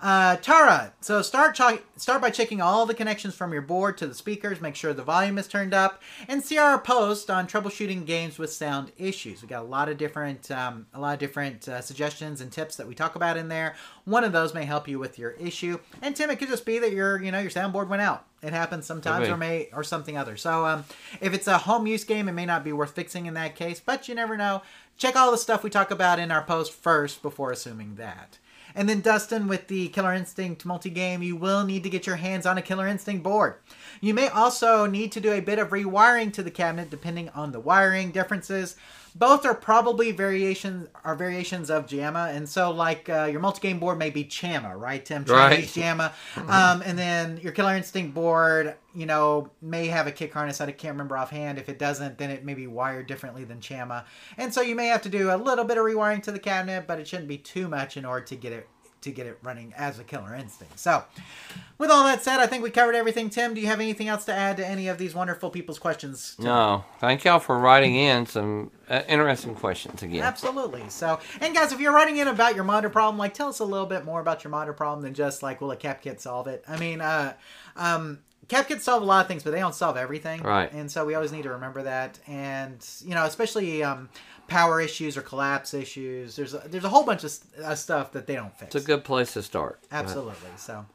Uh, Tara, so start ch- start by checking all the connections from your board to the speakers. Make sure the volume is turned up, and see our post on troubleshooting games with sound issues. We got a lot of different um, a lot of different uh, suggestions and tips that we talk about in there. One of those may help you with your issue. And Tim, it could just be that your you know your soundboard went out. It happens sometimes, Okay. or may or something other. So, um, if it's a home use game, it may not be worth fixing in that case. But you never know. Check all the stuff we talk about in our post first before assuming that. And then Dustin, with the Killer Instinct multi-game, you will need to get your hands on a Killer Instinct board. You may also need to do a bit of rewiring to the cabinet depending on the wiring differences. Both are probably variations are variations of JAMMA, and so like uh, your multi-game board may be CHAMA, right, Tim? Right. Chinese JAMMA, um, and then your Killer Instinct board, you know, may have a kick harness. That I can't remember offhand. If it doesn't, then it may be wired differently than CHAMA, and so you may have to do a little bit of rewiring to the cabinet, but it shouldn't be too much in order to get it to get it running as a Killer Instinct. So, with all that said, I think we covered everything. Tim, do you have anything else to add to any of these wonderful people's questions? No, thank y'all for writing in some uh, interesting questions again. Absolutely. So, and guys, if you're writing in about your modder problem, like tell us a little bit more about your modder problem than just like, will a cap kit solve it? I mean, uh, um, cap kits solve a lot of things, but they don't solve everything. Right. And so we always need to remember that. And you know, especially um, power issues or collapse issues. There's a, there's a whole bunch of st- uh, stuff that they don't fix. It's a good place to start. Absolutely. So.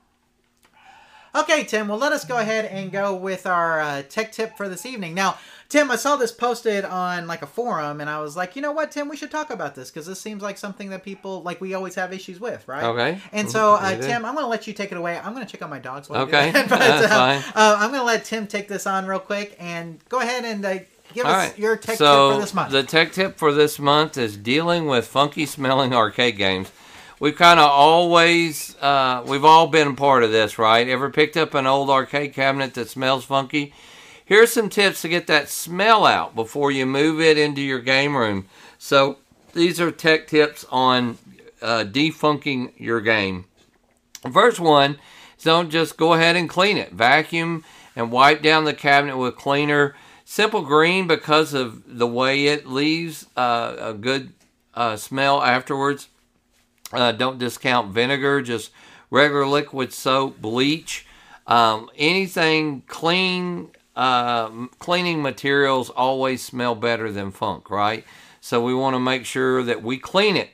Okay, Tim. Well, let us go ahead and go with our uh, tech tip for this evening. Now, Tim, I saw this posted on like a forum, and I was like, you know what, Tim, we should talk about this because this seems like something that people like we always have issues with, right? Okay. And so, uh, Tim, I'm going to let you take it away. I'm going to check on my dogs. While do Okay, that. but, that's uh, fine. Uh, I'm going to let Tim take this on real quick and go ahead and uh, give All us right. your tech so tip for this month. The tech tip for this month is dealing with funky smelling arcade games. We've kind of always, uh, we've all been part of this, right? Ever picked up an old arcade cabinet that smells funky? Here's some tips to get that smell out before you move it into your game room. So these are tech tips on uh, defunking your game. First one is don't just go ahead and clean it. Vacuum and wipe down the cabinet with cleaner. Simple green because of the way it leaves uh, a good uh, smell afterwards. Uh, don't discount vinegar, just regular liquid soap, bleach. Um, anything clean, uh, cleaning materials always smell better than funk, right? So we want to make sure that we clean it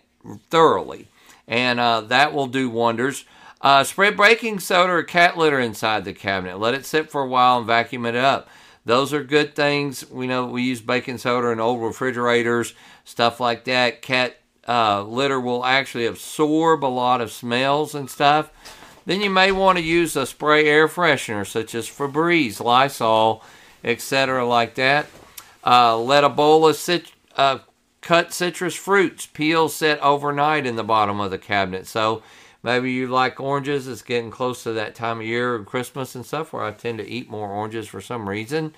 thoroughly, and uh, that will do wonders. Uh, spread baking soda or cat litter inside the cabinet. Let it sit for a while and vacuum it up. Those are good things. We know we use baking soda in old refrigerators, stuff like that. Cat uh, litter will actually absorb a lot of smells and stuff. Then you may want to use a spray air freshener such as Febreze, Lysol, etc., like that. Uh, let a bowl of cit- uh, cut citrus fruits peel set overnight in the bottom of the cabinet. So maybe you like oranges. It's getting close to that time of year Christmas and stuff where I tend to eat more oranges for some reason.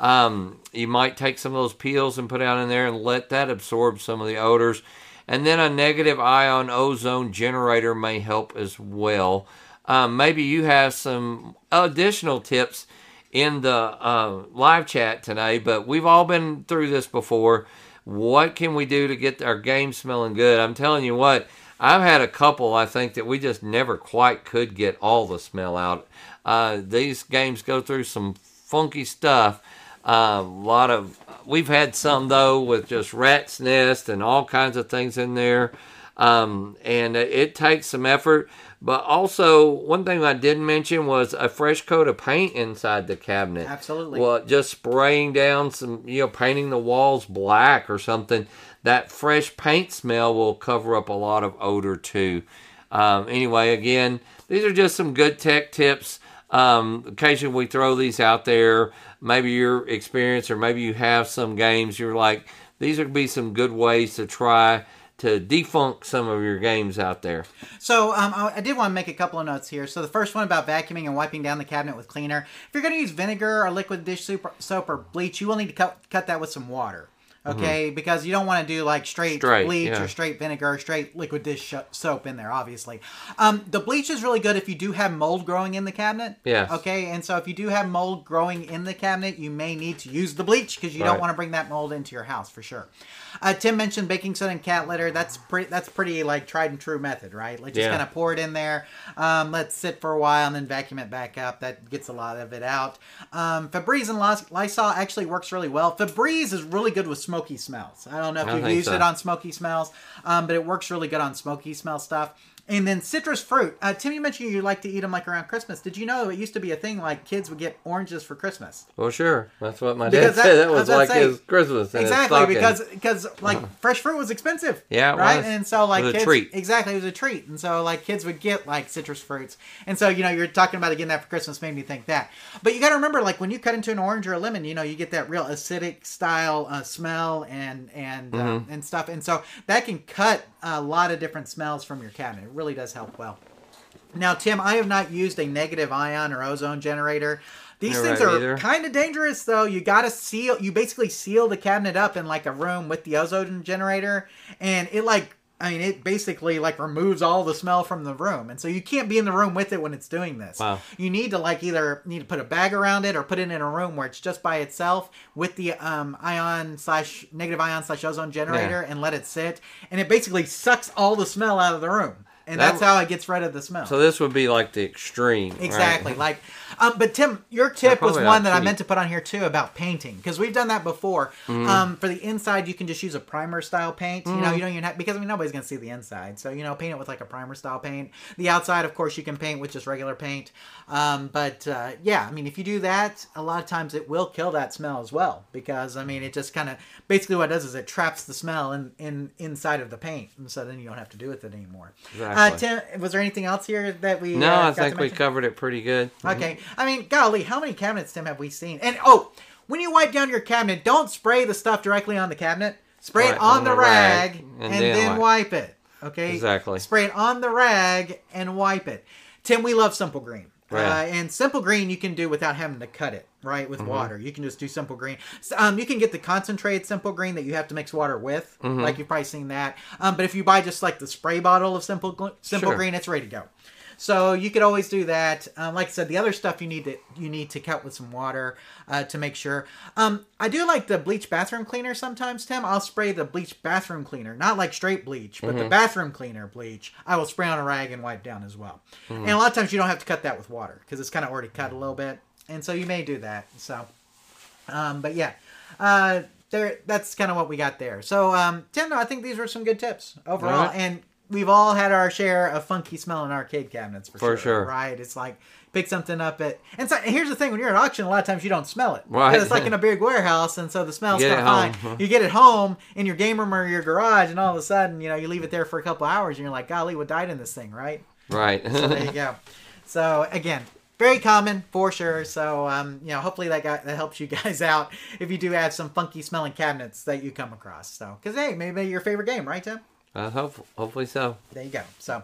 Um, you might take some of those peels and put out in there and let that absorb some of the odors. And then a negative ion ozone generator may help as well. Um, maybe you have some additional tips in the uh, live chat today, but we've all been through this before. What can we do to get our game smelling good? I'm telling you what, I've had a couple, I think, that we just never quite could get all the smell out. Uh, these games go through some funky stuff. Uh, a lot of, we've had some though with just rat's nest and all kinds of things in there. Um, and it, it takes some effort. But also, one thing I didn't mention was a fresh coat of paint inside the cabinet. Absolutely. Well, just spraying down some, you know, painting the walls black or something. That fresh paint smell will cover up a lot of odor too. Um, anyway, again, these are just some good tech tips. Um, occasionally we throw these out there. Maybe your experience, or maybe you have some games. You're like, these would be some good ways to try to defunk some of your games out there. So um, I, did want to make a couple of notes here. So the first one about vacuuming and wiping down the cabinet with cleaner. If you're going to use vinegar or liquid dish soap or, soap or bleach, you will need to cut, cut that with some water. Okay, because you don't want to do like straight, Mm-hmm. Straight, bleach yeah. or straight vinegar or straight liquid dish soap in there, obviously. Um, the bleach is really good if you do have mold growing in the cabinet. Yes. Okay, and so if you do have mold growing in the cabinet, you may need to use the bleach because you don't want to bring that mold into your house for sure. Uh, Tim mentioned baking soda and cat litter. That's pretty. That's pretty like tried and true method, right? Like just Yeah. kind of pour it in there, um, let it sit for a while, and then vacuum it back up. That gets a lot of it out. Um, Febreze and Lys- Lysol actually works really well. Febreze is really good with smoky smells. I don't know if you've used so. it on smoky smells, um, but it works really good on smoky smell stuff. And then citrus fruit. Uh, Tim, you mentioned you like to eat them like around Christmas. Did you know it used to be a thing like kids would get oranges for Christmas? Well, sure. That's what my Because dad that- said. That was like say- his Christmas. Exactly, because because like fresh fruit was expensive. Yeah, right. was. And so like It was a kids, treat. exactly, it was a treat, and so like kids would get like citrus fruits, and so you know you're talking about getting that for Christmas made me think that. But you got to remember, like when you cut into an orange or a lemon, you know you get that real acidic style uh, smell and and Mm-hmm. uh, and stuff, and so that can cut a lot of different smells from your cabinet. It really does help well. Now, Tim, I have not used a negative ion or ozone generator. These Never things have are kind of dangerous, though. You got to seal. You basically seal the cabinet up in like a room with the ozone generator, and it like. I mean, it basically like removes all the smell from the room, and so you can't be in the room with it when it's doing this. Wow. You need to like either need to put a bag around it or put it in a room where it's just by itself with the um, ion slash negative ion slash ozone generator, and let it sit, and it basically sucks all the smell out of the room, and That- that's how it gets rid of the smell. So this would be like the extreme. right? Exactly. Like, um, but Tim, your tip was one that I meant to put on here too about painting because we've done that before. Mm-hmm. Um, for the inside, you can just use a primer style paint. You know, Mm-hmm. you don't even have because I mean nobody's gonna see the inside, so you know, paint it with like a primer style paint. The outside, of course, you can paint with just regular paint. Um, but uh, yeah, I mean, if you do that, a lot of times it will kill that smell as well because I mean, it just kind of basically what it does is it traps the smell in, in inside of the paint, and so then you don't have to do with it anymore. Uh, Tim, was there anything else here that we? No, uh, I think we covered it pretty good. Okay. I mean, golly, how many cabinets, Tim, have we seen? And oh, when you wipe down your cabinet, don't spray the stuff directly on the cabinet. Spray it on, on the, the rag, rag, and, and then, then wipe it. Okay. Exactly. Spray it on the rag and wipe it. Tim, we love Simple Green. Right. Uh, and Simple Green you can do without having to cut it, right, Mm-hmm. with water. You can just do Simple Green. S- Um, you can get the concentrated Simple Green that you have to mix water with, Mm-hmm. like you've probably seen that. Um, but if you buy just like the spray bottle of Simple Simple Sure. Green, it's ready to go. So you could always do that. Um, like I said, the other stuff you need to you need to cut with some water uh, to make sure. Um, I do like the bleach bathroom cleaner sometimes, Tim. I'll spray the bleach bathroom cleaner, not like straight bleach, but the bathroom cleaner bleach. I will spray on a rag and wipe down as well. And a lot of times you don't have to cut that with water because it's kind of already cut a little bit, and so you may do that. So, um, but yeah. Uh, there, that's kind of what we got there. So, um, Tim, no, I think these were some good tips overall, Alright. and we've all had our share of funky smelling arcade cabinets for, For sure. right? It's like pick something up at, and so here's the thing: when you're at auction, a lot of times you don't smell it, Right. Because it's like in a big warehouse, and so the smell's of fine. home. You get it home in your game room or your garage, and all of a sudden, you know, you leave it there for a couple hours, and you're like, "Golly, what died in this thing?" Right? Right. So there you go. So again, very common for sure. So um, you know, hopefully that got, that helps you guys out if you do have some funky smelling cabinets that you come across. So because hey, maybe your favorite game, right, Tim? Uh, hope, hopefully so. There you go. So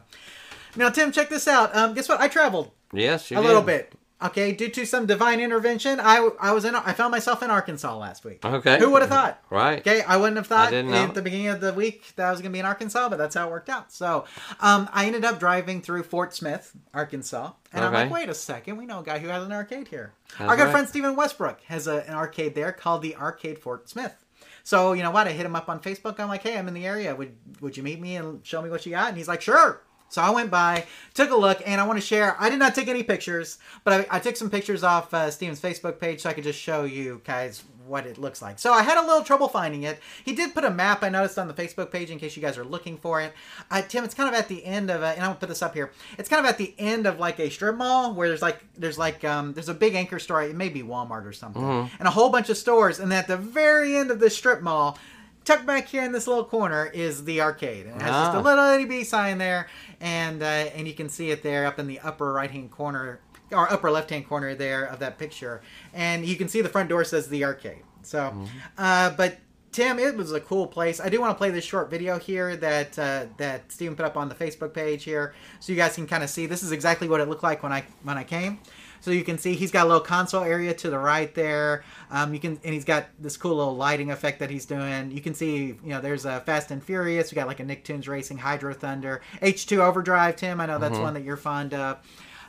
now, Tim, check this out. Um, guess what? I traveled Yes, a did. little bit. Okay, due to some divine intervention, I I was in I found myself in Arkansas last week. Okay. Who would have thought? Right. Okay, I wouldn't have thought at the beginning of the week that I was going to be in Arkansas, but that's how it worked out. So, um, I ended up driving through Fort Smith, Arkansas, and I'm like, wait a second, we know a guy who has an arcade here. That's Our good right. friend Stephen Westbrook has a, an arcade there called the Arcade Fort Smith. So you know what? I hit him up on Facebook. I'm like, hey, I'm in the area. Would would you meet me and show me what you got? And he's like, sure. So I went by, took a look, and I want to share. I did not take any pictures, but I, I took some pictures off uh, Steven's Facebook page so I could just show you guys what it looks like. So I had a little trouble finding it. He did put a map I noticed on the Facebook page in case you guys are looking for it. Uh, Tim, it's kind of at the end of, a, and I'm gonna put this up here. It's kind of at the end of like a strip mall where there's like there's like um, there's a big anchor store. It may be Walmart or something, and a whole bunch of stores. And at the very end of this strip mall, tucked back here in this little corner is the arcade. And it has just a Ah. little itty bitty sign there, and uh, and you can see it there up in the upper right hand corner or upper left hand corner there of that picture, and you can see the front door says the arcade. So, uh, but. Tim, it was a cool place. I do want to play this short video here that uh, that Steven put up on the Facebook page here, so you guys can kind of see. This is exactly what it looked like when I when I came. So you can see he's got a little console area to the right there. Um, you can and he's got this cool little lighting effect that he's doing. You can see, you know, there's a Fast and Furious. We got like a Nicktoons Racing, Hydro Thunder, H2 Overdrive. Tim, I know that's one that you're fond of.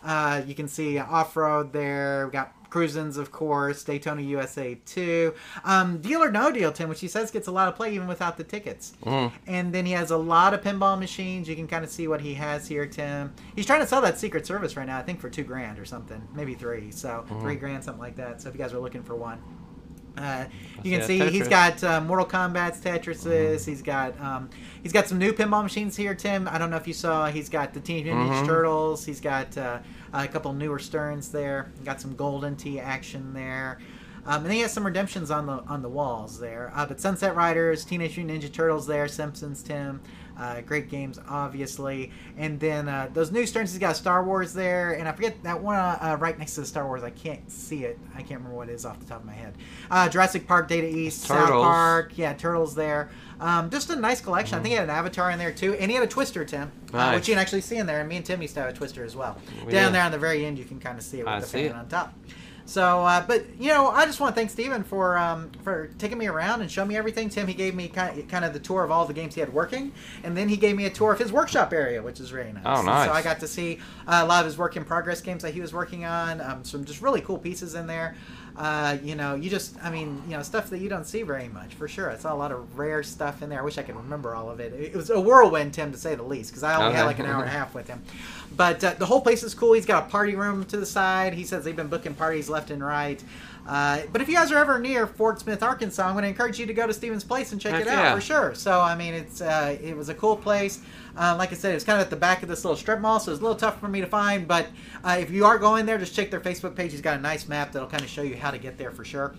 Uh, you can see off road there. We got Cruisins, of course, Daytona USA 2. Um, deal or No Deal, Tim, which he says gets a lot of play even without the tickets. And then he has a lot of pinball machines. You can kind of see what he has here, Tim. He's trying to sell that Secret Service right now, I think for two grand or something, maybe three. So three grand, something like that. So if you guys are looking for one. Uh, you can see he's got uh, Mortal Kombat's Tetrises. He's got um, he's got some new pinball machines here, Tim. I don't know if you saw. He's got the Teenage Mutant Ninja Turtles. He's got uh, a couple newer Sterns there. Got some Golden Tee action there. Um, and he has some redemptions on the on the walls there. Uh, but Sunset Riders, Teenage Mutant Ninja Turtles there, Simpsons, Tim. Uh, great games, obviously. And then uh, those new Sterns, he's got Star Wars there, and I forget that one uh, uh, right next to the Star Wars. I can't see it. I can't remember what it is off the top of my head. Uh, Jurassic Park, Data East, South Park, yeah, Turtles there. Um, just a nice collection. I think he had an Avatar in there too, and he had a Twister, Tim, uh, Nice. which you can actually see in there. And me and Tim used to have a Twister as well. We Down did. there on the very end, you can kind of see it with I the fan it. on top. So, uh, but you know, I just want to thank Steven for um, for taking me around and showing me everything. Tim, he gave me kind of, kind of the tour of all the games he had working, and then he gave me a tour of his workshop area, which is really nice. Oh, And nice. So I got to see uh, a lot of his work in progress games that he was working on. Um, some just really cool pieces in there. Uh, you know, you just, I mean, you know, stuff that you don't see very much for sure. I saw a lot of rare stuff in there. I wish I could remember all of it. It was a whirlwind, Tim, to say the least, because I only had like an hour and a half with him. But uh, the whole place is cool. He's got a party room to the side. He says they've been booking parties left and right. Uh, but if you guys are ever near Fort Smith, Arkansas, I'm going to encourage you to go to Stevens Place and check Heck it out yeah. for sure. So I mean, it's uh, it was a cool place. Uh, like I said, it's kind of at the back of this little strip mall, so it's a little tough for me to find. But uh, if you are going there, just check their Facebook page. He's got a nice map that'll kind of show you how to get there for sure.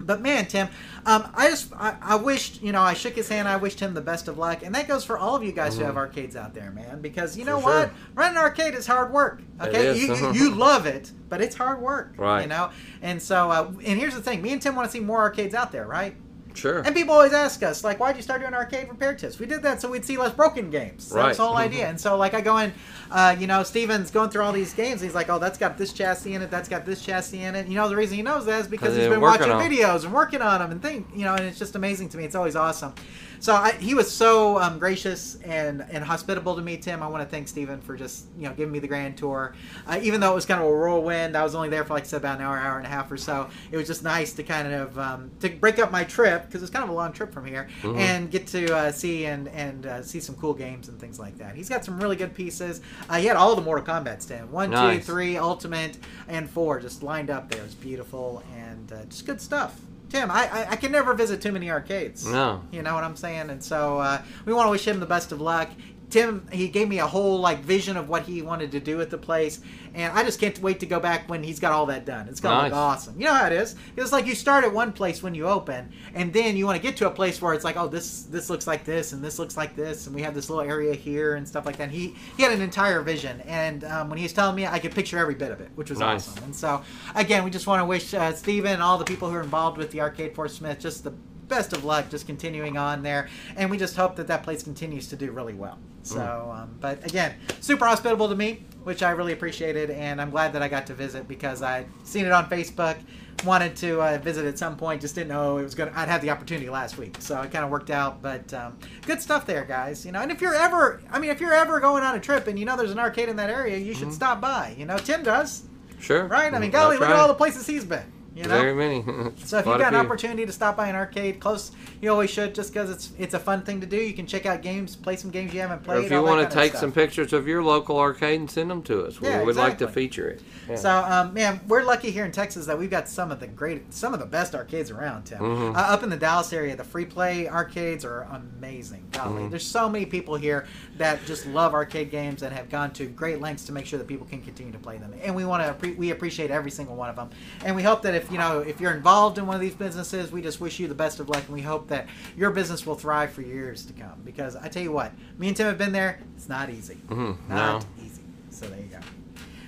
But man, Tim, um, I just I, I wished you know I shook his hand. I wished him the best of luck, and that goes for all of you guys who have arcades out there, man. Because you know Mm-hmm. What, running an arcade is hard work. Okay, you you love it, but it's hard work, Right. You know, and so uh, and here's the thing: me and Tim want to see more arcades out there, right? Sure. And people always ask us, like, why'd you start doing arcade repair tips? We did that so we'd see less broken games. Right. the whole idea. And so, like, I go in, uh, you know, Steven's going through all these games. He's like, oh, that's got this chassis in it. That's got this chassis in it. You know, the reason he knows that is because 'Cause he's been been watching videos and working on them and think, you know, and it's just amazing to me. It's always awesome. So I, he was so um, gracious and, and hospitable to me, Tim. I want to thank Steven for just, you know, giving me the grand tour. Uh, even though it was kind of a whirlwind, I was only there for, like I said, about an hour, hour and a half or so. It was just nice to kind of um, to break up my trip because it's kind of a long trip from here Mm-hmm. and get to uh, see and and uh, see some cool games and things like that. He's got some really good pieces. Uh, he had all the Mortal Kombat Tim. One, two, three, Ultimate, and four just lined up there. It's beautiful and uh, just good stuff. Tim, I, I I can never visit too many arcades. No. You know what I'm saying? And so uh, we want to wish him the best of luck. Tim, he gave me a whole like vision of what he wanted to do at the place, and I just can't wait to go back when he's got all that done. It's gonna look awesome. You know how it is. It's like you start at one place when you open, and then you want to get to a place where it's like, oh, this this looks like this, and this looks like this, and we have this little area here and stuff like that. He he had an entire vision, and um, when he was telling me, I could picture every bit of it, which was Nice. awesome. And so, again, we just want to wish uh, Steven and all the people who are involved with the Arcade Fort Smith just the best of luck, just continuing on there. And we just hope that that place continues to do really well. So, um, but again, super hospitable to me, which I really appreciated. And I'm glad that I got to visit because I'd seen it on Facebook. Wanted to uh, visit at some point, just didn't know it was gonna. I'd have the opportunity last week, so it kind of worked out. But um, good stuff there, guys. You know, and if you're ever, I mean, if you're ever going on a trip and you know there's an arcade in that area, you should stop by. You know, Tim does. Sure. Right? I mean, That's golly, look at all the places he's been. You know? Very many. So if you've got an opportunity to stop by an arcade close, you always should, just because it's it's a fun thing to do. You can check out games, play some games you haven't Or played. if you want to take some pictures of your local arcade and send them to us, yeah, we would like to feature it. Yeah. So, um, man, we're lucky here in Texas that we've got some of the great, some of the best arcades around. Tim, Mhm. uh, up in the Dallas area, the free play arcades are amazing. Golly, Mm-hmm. there's so many people here that just love arcade games and have gone to great lengths to make sure that people can continue to play them. And we want to, we appreciate every single one of them. And we hope that if you know, if you're involved in one of these businesses, we just wish you the best of luck, and we hope that your business will thrive for years to come. Because I tell you what, me and Tim have been there. It's not easy. Mhm. Not No. easy. So there you go.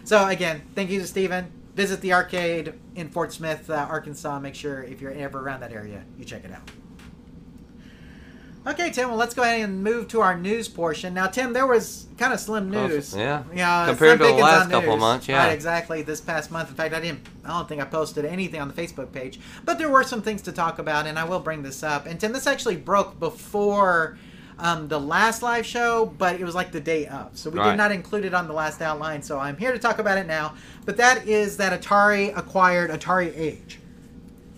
So again, thank you to Steven. Visit the arcade in Fort Smith, uh, Arkansas. Make sure if you're ever around that area, you check it out. Okay, Tim. Well, let's go ahead and move to our news portion. Now, Tim, there was kind of slim news. yeah. Yeah. Compared to the last couple months, yeah. Right, exactly. This past month. In fact, I didn't. I don't think I posted anything on the Facebook page, but there were some things to talk about, and I will bring this up. And Tim, this actually broke before. Um, the last live show, but it was like the day of. So we did not include it on the last outline. So I'm here to talk about it now. But that is that Atari acquired Atari Age.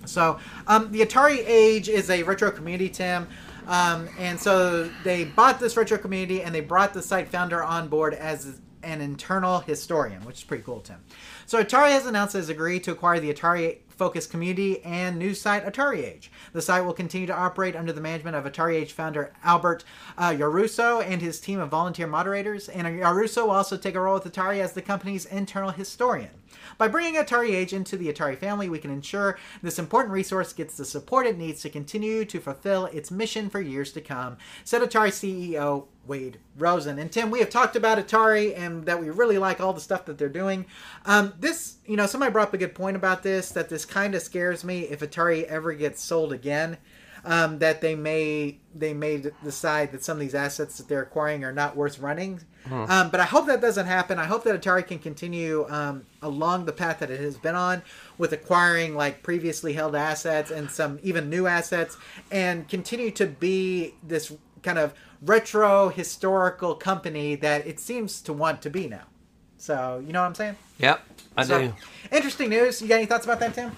So um, the Atari Age is a retro community, Tim. Um, and so they bought this retro community and they brought the site founder on board as an internal historian, which is pretty cool, Tim. So Atari has announced it has agreed to acquire the Atari focused community and news site Atari Age. The site will continue to operate under the management of Atari Age founder Albert uh, Yarusso and his team of volunteer moderators. And Yarusso will also take a role with Atari as the company's internal historian. By bringing Atari Age into the Atari family, we can ensure this important resource gets the support it needs to continue to fulfill its mission for years to come, said Atari CEO Wade Rosen. And Tim, we have talked about Atari and that we really like all the stuff that they're doing. Um, this, you know, somebody brought up a good point about this that this kind of scares me if Atari ever gets sold again. Um, that they may they may decide that some of these assets that they're acquiring are not worth running. Hmm. Um, but I hope that doesn't happen. I hope that Atari can continue um, along the path that it has been on with acquiring like previously held assets and some even new assets, and continue to be this kind of retro historical company that it seems to want to be now. So you know what I'm saying? Yep, I so, do. Interesting news. You got any thoughts about that, Tim?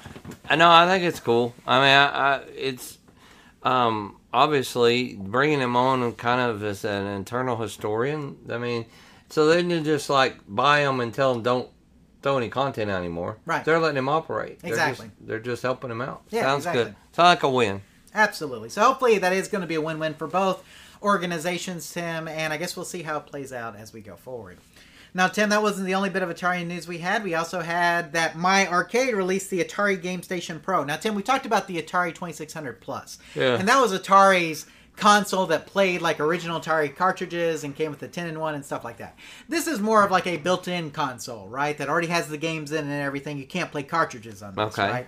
I know. I think it's cool. I mean, I, I, it's um, obviously bringing him on kind of as an internal historian. I mean, so they didn't just like buy him and tell him don't throw any content out anymore. Right. They're letting him operate. Exactly. They're just, they're just helping him out. Yeah, Sounds exactly. good. Sounds like a win. Absolutely. So hopefully that is going to be a win-win for both organizations, Tim, and I guess we'll see how it plays out as we go forward. Now, Tim, that wasn't the only bit of Atari news we had. We also had that My Arcade released the Atari Game Station Pro. Now, Tim, we talked about the Atari 2600 Plus, yeah. and that was Atari's console that played like original Atari cartridges and came with the 10 in 1 and stuff like that. This is more of like a built in console, right? That already has the games in and everything. You can't play cartridges on this, okay. right?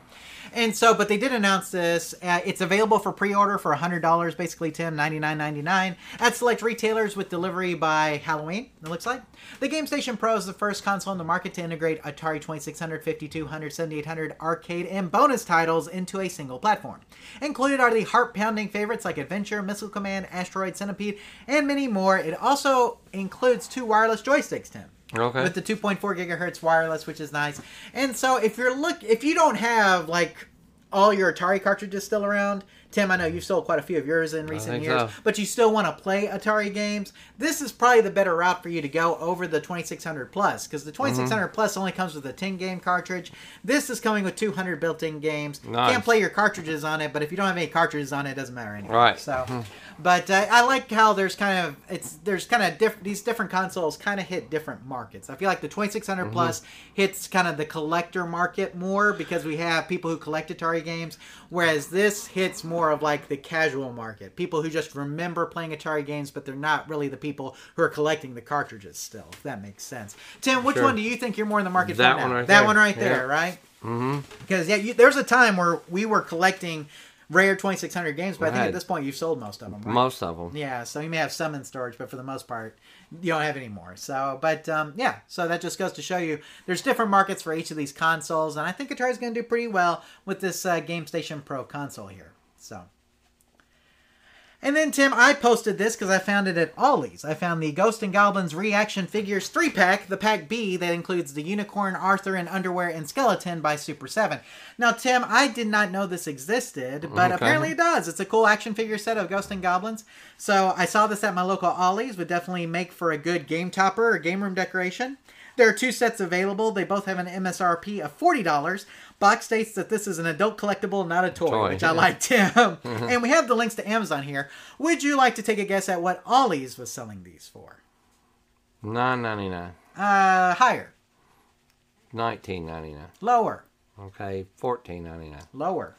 And so, but they did announce this. Uh, it's available for pre-order for $100, basically Tim, $99.99 at select retailers with delivery by Halloween. It looks like the Game Station Pro is the first console in the market to integrate Atari 2600, 5200, 7800 arcade and bonus titles into a single platform. Included are the heart-pounding favorites like Adventure, Missile Command, Asteroid Centipede, and many more. It also includes two wireless joysticks, Tim. Okay. With the 2.4 gigahertz wireless, which is nice. And so if you're look if you don't have like all your Atari cartridges still around, Tim, I know you've sold quite a few of yours in recent years, so. but you still want to play Atari games. This is probably the better route for you to go over the 2600 Plus because the 2600 mm-hmm. Plus only comes with a 10 game cartridge. This is coming with 200 built-in games. Nice. Can't play your cartridges on it, but if you don't have any cartridges on it, it doesn't matter anyway. Right. So. Mm-hmm. But uh, I like how there's kind of it's there's kind of diff- these different consoles kind of hit different markets. I feel like the 2600 mm-hmm. plus hits kind of the collector market more because we have people who collect Atari games, whereas this hits more of like the casual market, people who just remember playing Atari games, but they're not really the people who are collecting the cartridges still. If that makes sense. Tim, which sure. one do you think you're more in the market that for? One right that there. one right yeah. there, right? Mm-hmm. Because yeah, you, there's a time where we were collecting rare 2600 games, but I think at this point you've sold most of them. Right? Most of them. Yeah, so you may have some in storage, but for the most part, you don't have any more. So, but um, yeah, so that just goes to show you there's different markets for each of these consoles, and I think Atari's going to do pretty well with this uh, Game Station Pro console here. So. And then, Tim, I posted this because I found it at Ollie's. I found the Ghost and Goblins Reaction Figures 3 pack, the pack B, that includes the Unicorn, Arthur, and Underwear and Skeleton by Super 7. Now, Tim, I did not know this existed, but Okay. apparently it does. It's a cool action figure set of Ghost and Goblins. So I saw this at my local Ollie's, would definitely make for a good game topper or game room decoration. There are two sets available. They both have an MSRP of $40. Box states that this is an adult collectible, not a toy, Toy, which I yeah. like, Tim. and we have the links to Amazon here. Would you like to take a guess at what Ollie's was selling these for? Nine ninety nine. Uh, higher, Nineteen ninety nine. lower, Okay. Fourteen ninety nine. lower.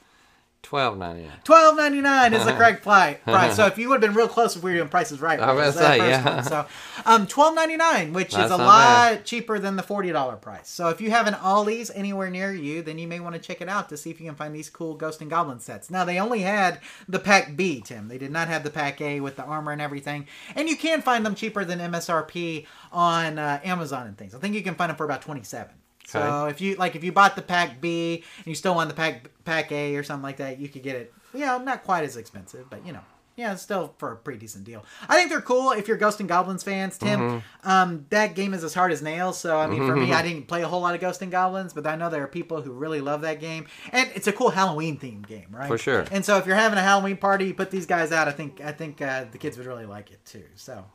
Twelve ninety nine. Twelve ninety nine is the correct price. So if you would have been real close if we were doing prices right, I was which is gonna that say, yeah. one. So um, twelve ninety nine, which is a lot bad. cheaper than the forty dollar price. So if you have an Ollie's anywhere near you, then you may want to check it out to see if you can find these cool Ghost and Goblin sets. Now they only had the pack B, Tim. They did not have the pack A with the armor and everything. And you can find them cheaper than MSRP on uh, Amazon and things. I think you can find them for about twenty seven. So Okay. if you like, if you bought the pack B and you still want the pack pack A or something like that, you could get it. You know, not quite as expensive, but you know, yeah, it's still for a pretty decent deal. I think they're cool if you're Ghost and Goblins fans, Tim. Mm-hmm. Um, that game is as hard as nails. So I mean, for me, I didn't play a whole lot of Ghost and Goblins, but I know there are people who really love that game, and it's a cool Halloween themed game, right? For sure. And so if you're having a Halloween party, you put these guys out. I think I think uh, the kids would really like it too. So.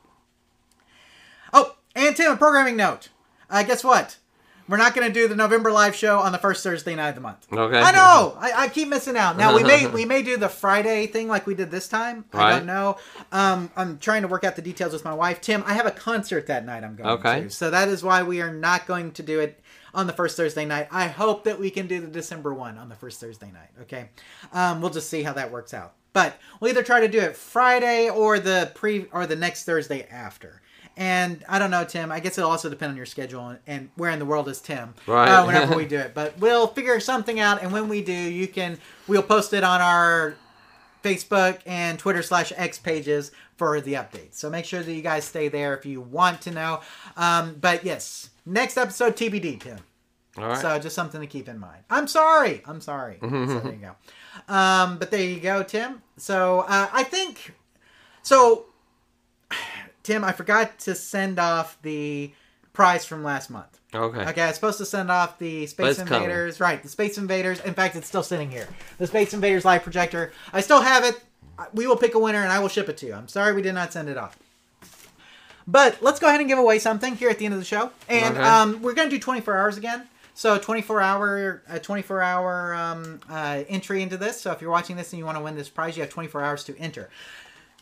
Oh, and And Tim, a programming note. Uh, guess what? We're not going to do the November live show on the first Thursday night of the month. Okay. I know. I, I keep missing out. Now we may we may do the Friday thing like we did this time. I don't know. Um, I'm trying to work out the details with my wife. Tim, I have a concert that night. I'm going Okay. to. So that is why we are not going to do it on the first Thursday night. I hope that we can do the December one on the first Thursday night. Okay. Um, we'll just see how that works out. But we'll either try to do it Friday or the pre or the next Thursday after. And I don't know, Tim. I guess it'll also depend on your schedule and, and where in the world is Tim. Right. Uh, whenever we do it, but we'll figure something out. And when we do, you can we'll post it on our Facebook and Twitter slash X pages for the updates. So make sure that you guys stay there if you want to know. Um, but yes, next episode TBD, Tim. All right. So just something to keep in mind. I'm sorry. I'm sorry. so there you go. Um, but there you go, Tim. So uh, I think so. Tim, I forgot to send off the prize from last month. okay. Okay, I was supposed to send off the Space coming. Invaders. Right, the Space Invaders. In fact, it's still sitting here. The Space Invaders live projector. I still have it. We will pick a winner and I will ship it to you. I'm sorry we did not send it off. But let's go ahead and give away something here at the end of the show. And Okay. um, we're going to do 24 hours again. So 24 hour, a 24 hour um, uh, entry into this. So if you're watching this and you want to win this prize, you have 24 hours to enter.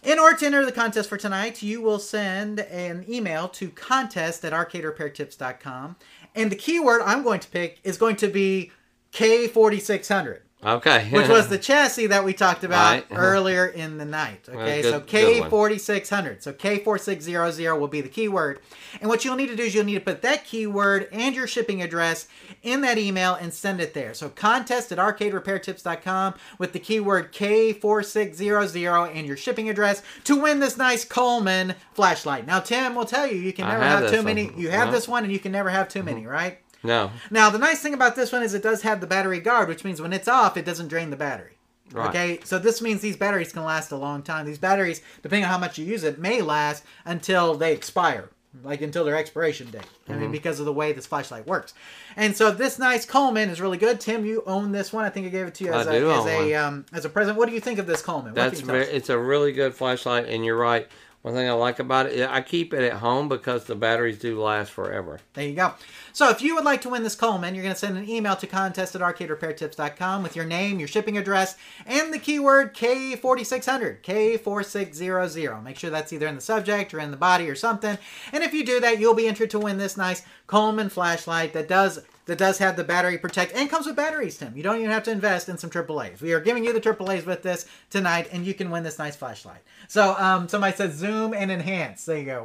In order to enter the contest for tonight, you will send an email to contest at arcaderepairtips.com. And the keyword I'm going to pick is going to be K4600, Okay. which was the chassis that we talked about Right. earlier in the night. Okay, good- so. K4600. So K4600 will be the keyword. And what you'll need to do is you'll need to put that keyword and your shipping address in that email and send it there. So contest at arcaderepairtips.com with the keyword K4600 and your shipping address to win this nice Coleman flashlight. Now, Tim will tell you, you can never have too many. You have this one and you can never have too many, right? No. Now, the nice thing about this one is it does have the battery guard, which means when it's off, it doesn't drain the battery. Right. Okay, so this means these batteries can last a long time. These batteries, depending on how much you use it, may last until they expire, like until their expiration date. I Mm-hmm. mean, because of the way this flashlight works. And so this nice Coleman is really good. Tim, you own this one. I think I gave it to you as a do as a um, as a present. What do you think of this Coleman? What That's can you tell us? very, it's a really good flashlight, and you're right. One thing I like about it, I keep it at home because the batteries do last forever. There you go. So if you would like to win this Coleman, you're going to send an email to contest at arcaderepairtips.com with your name, your shipping address, and the keyword K4600, K4600. Make sure that's either in the subject or in the body or something. And if you do that, you'll be entered to win this nice Coleman flashlight that does that does have the battery protect and comes with batteries, Tim. You don't even have to invest in some AAAs. We are giving you the AAAs with this tonight, and you can win this nice flashlight. So um, somebody said zoom and enhance. There you go.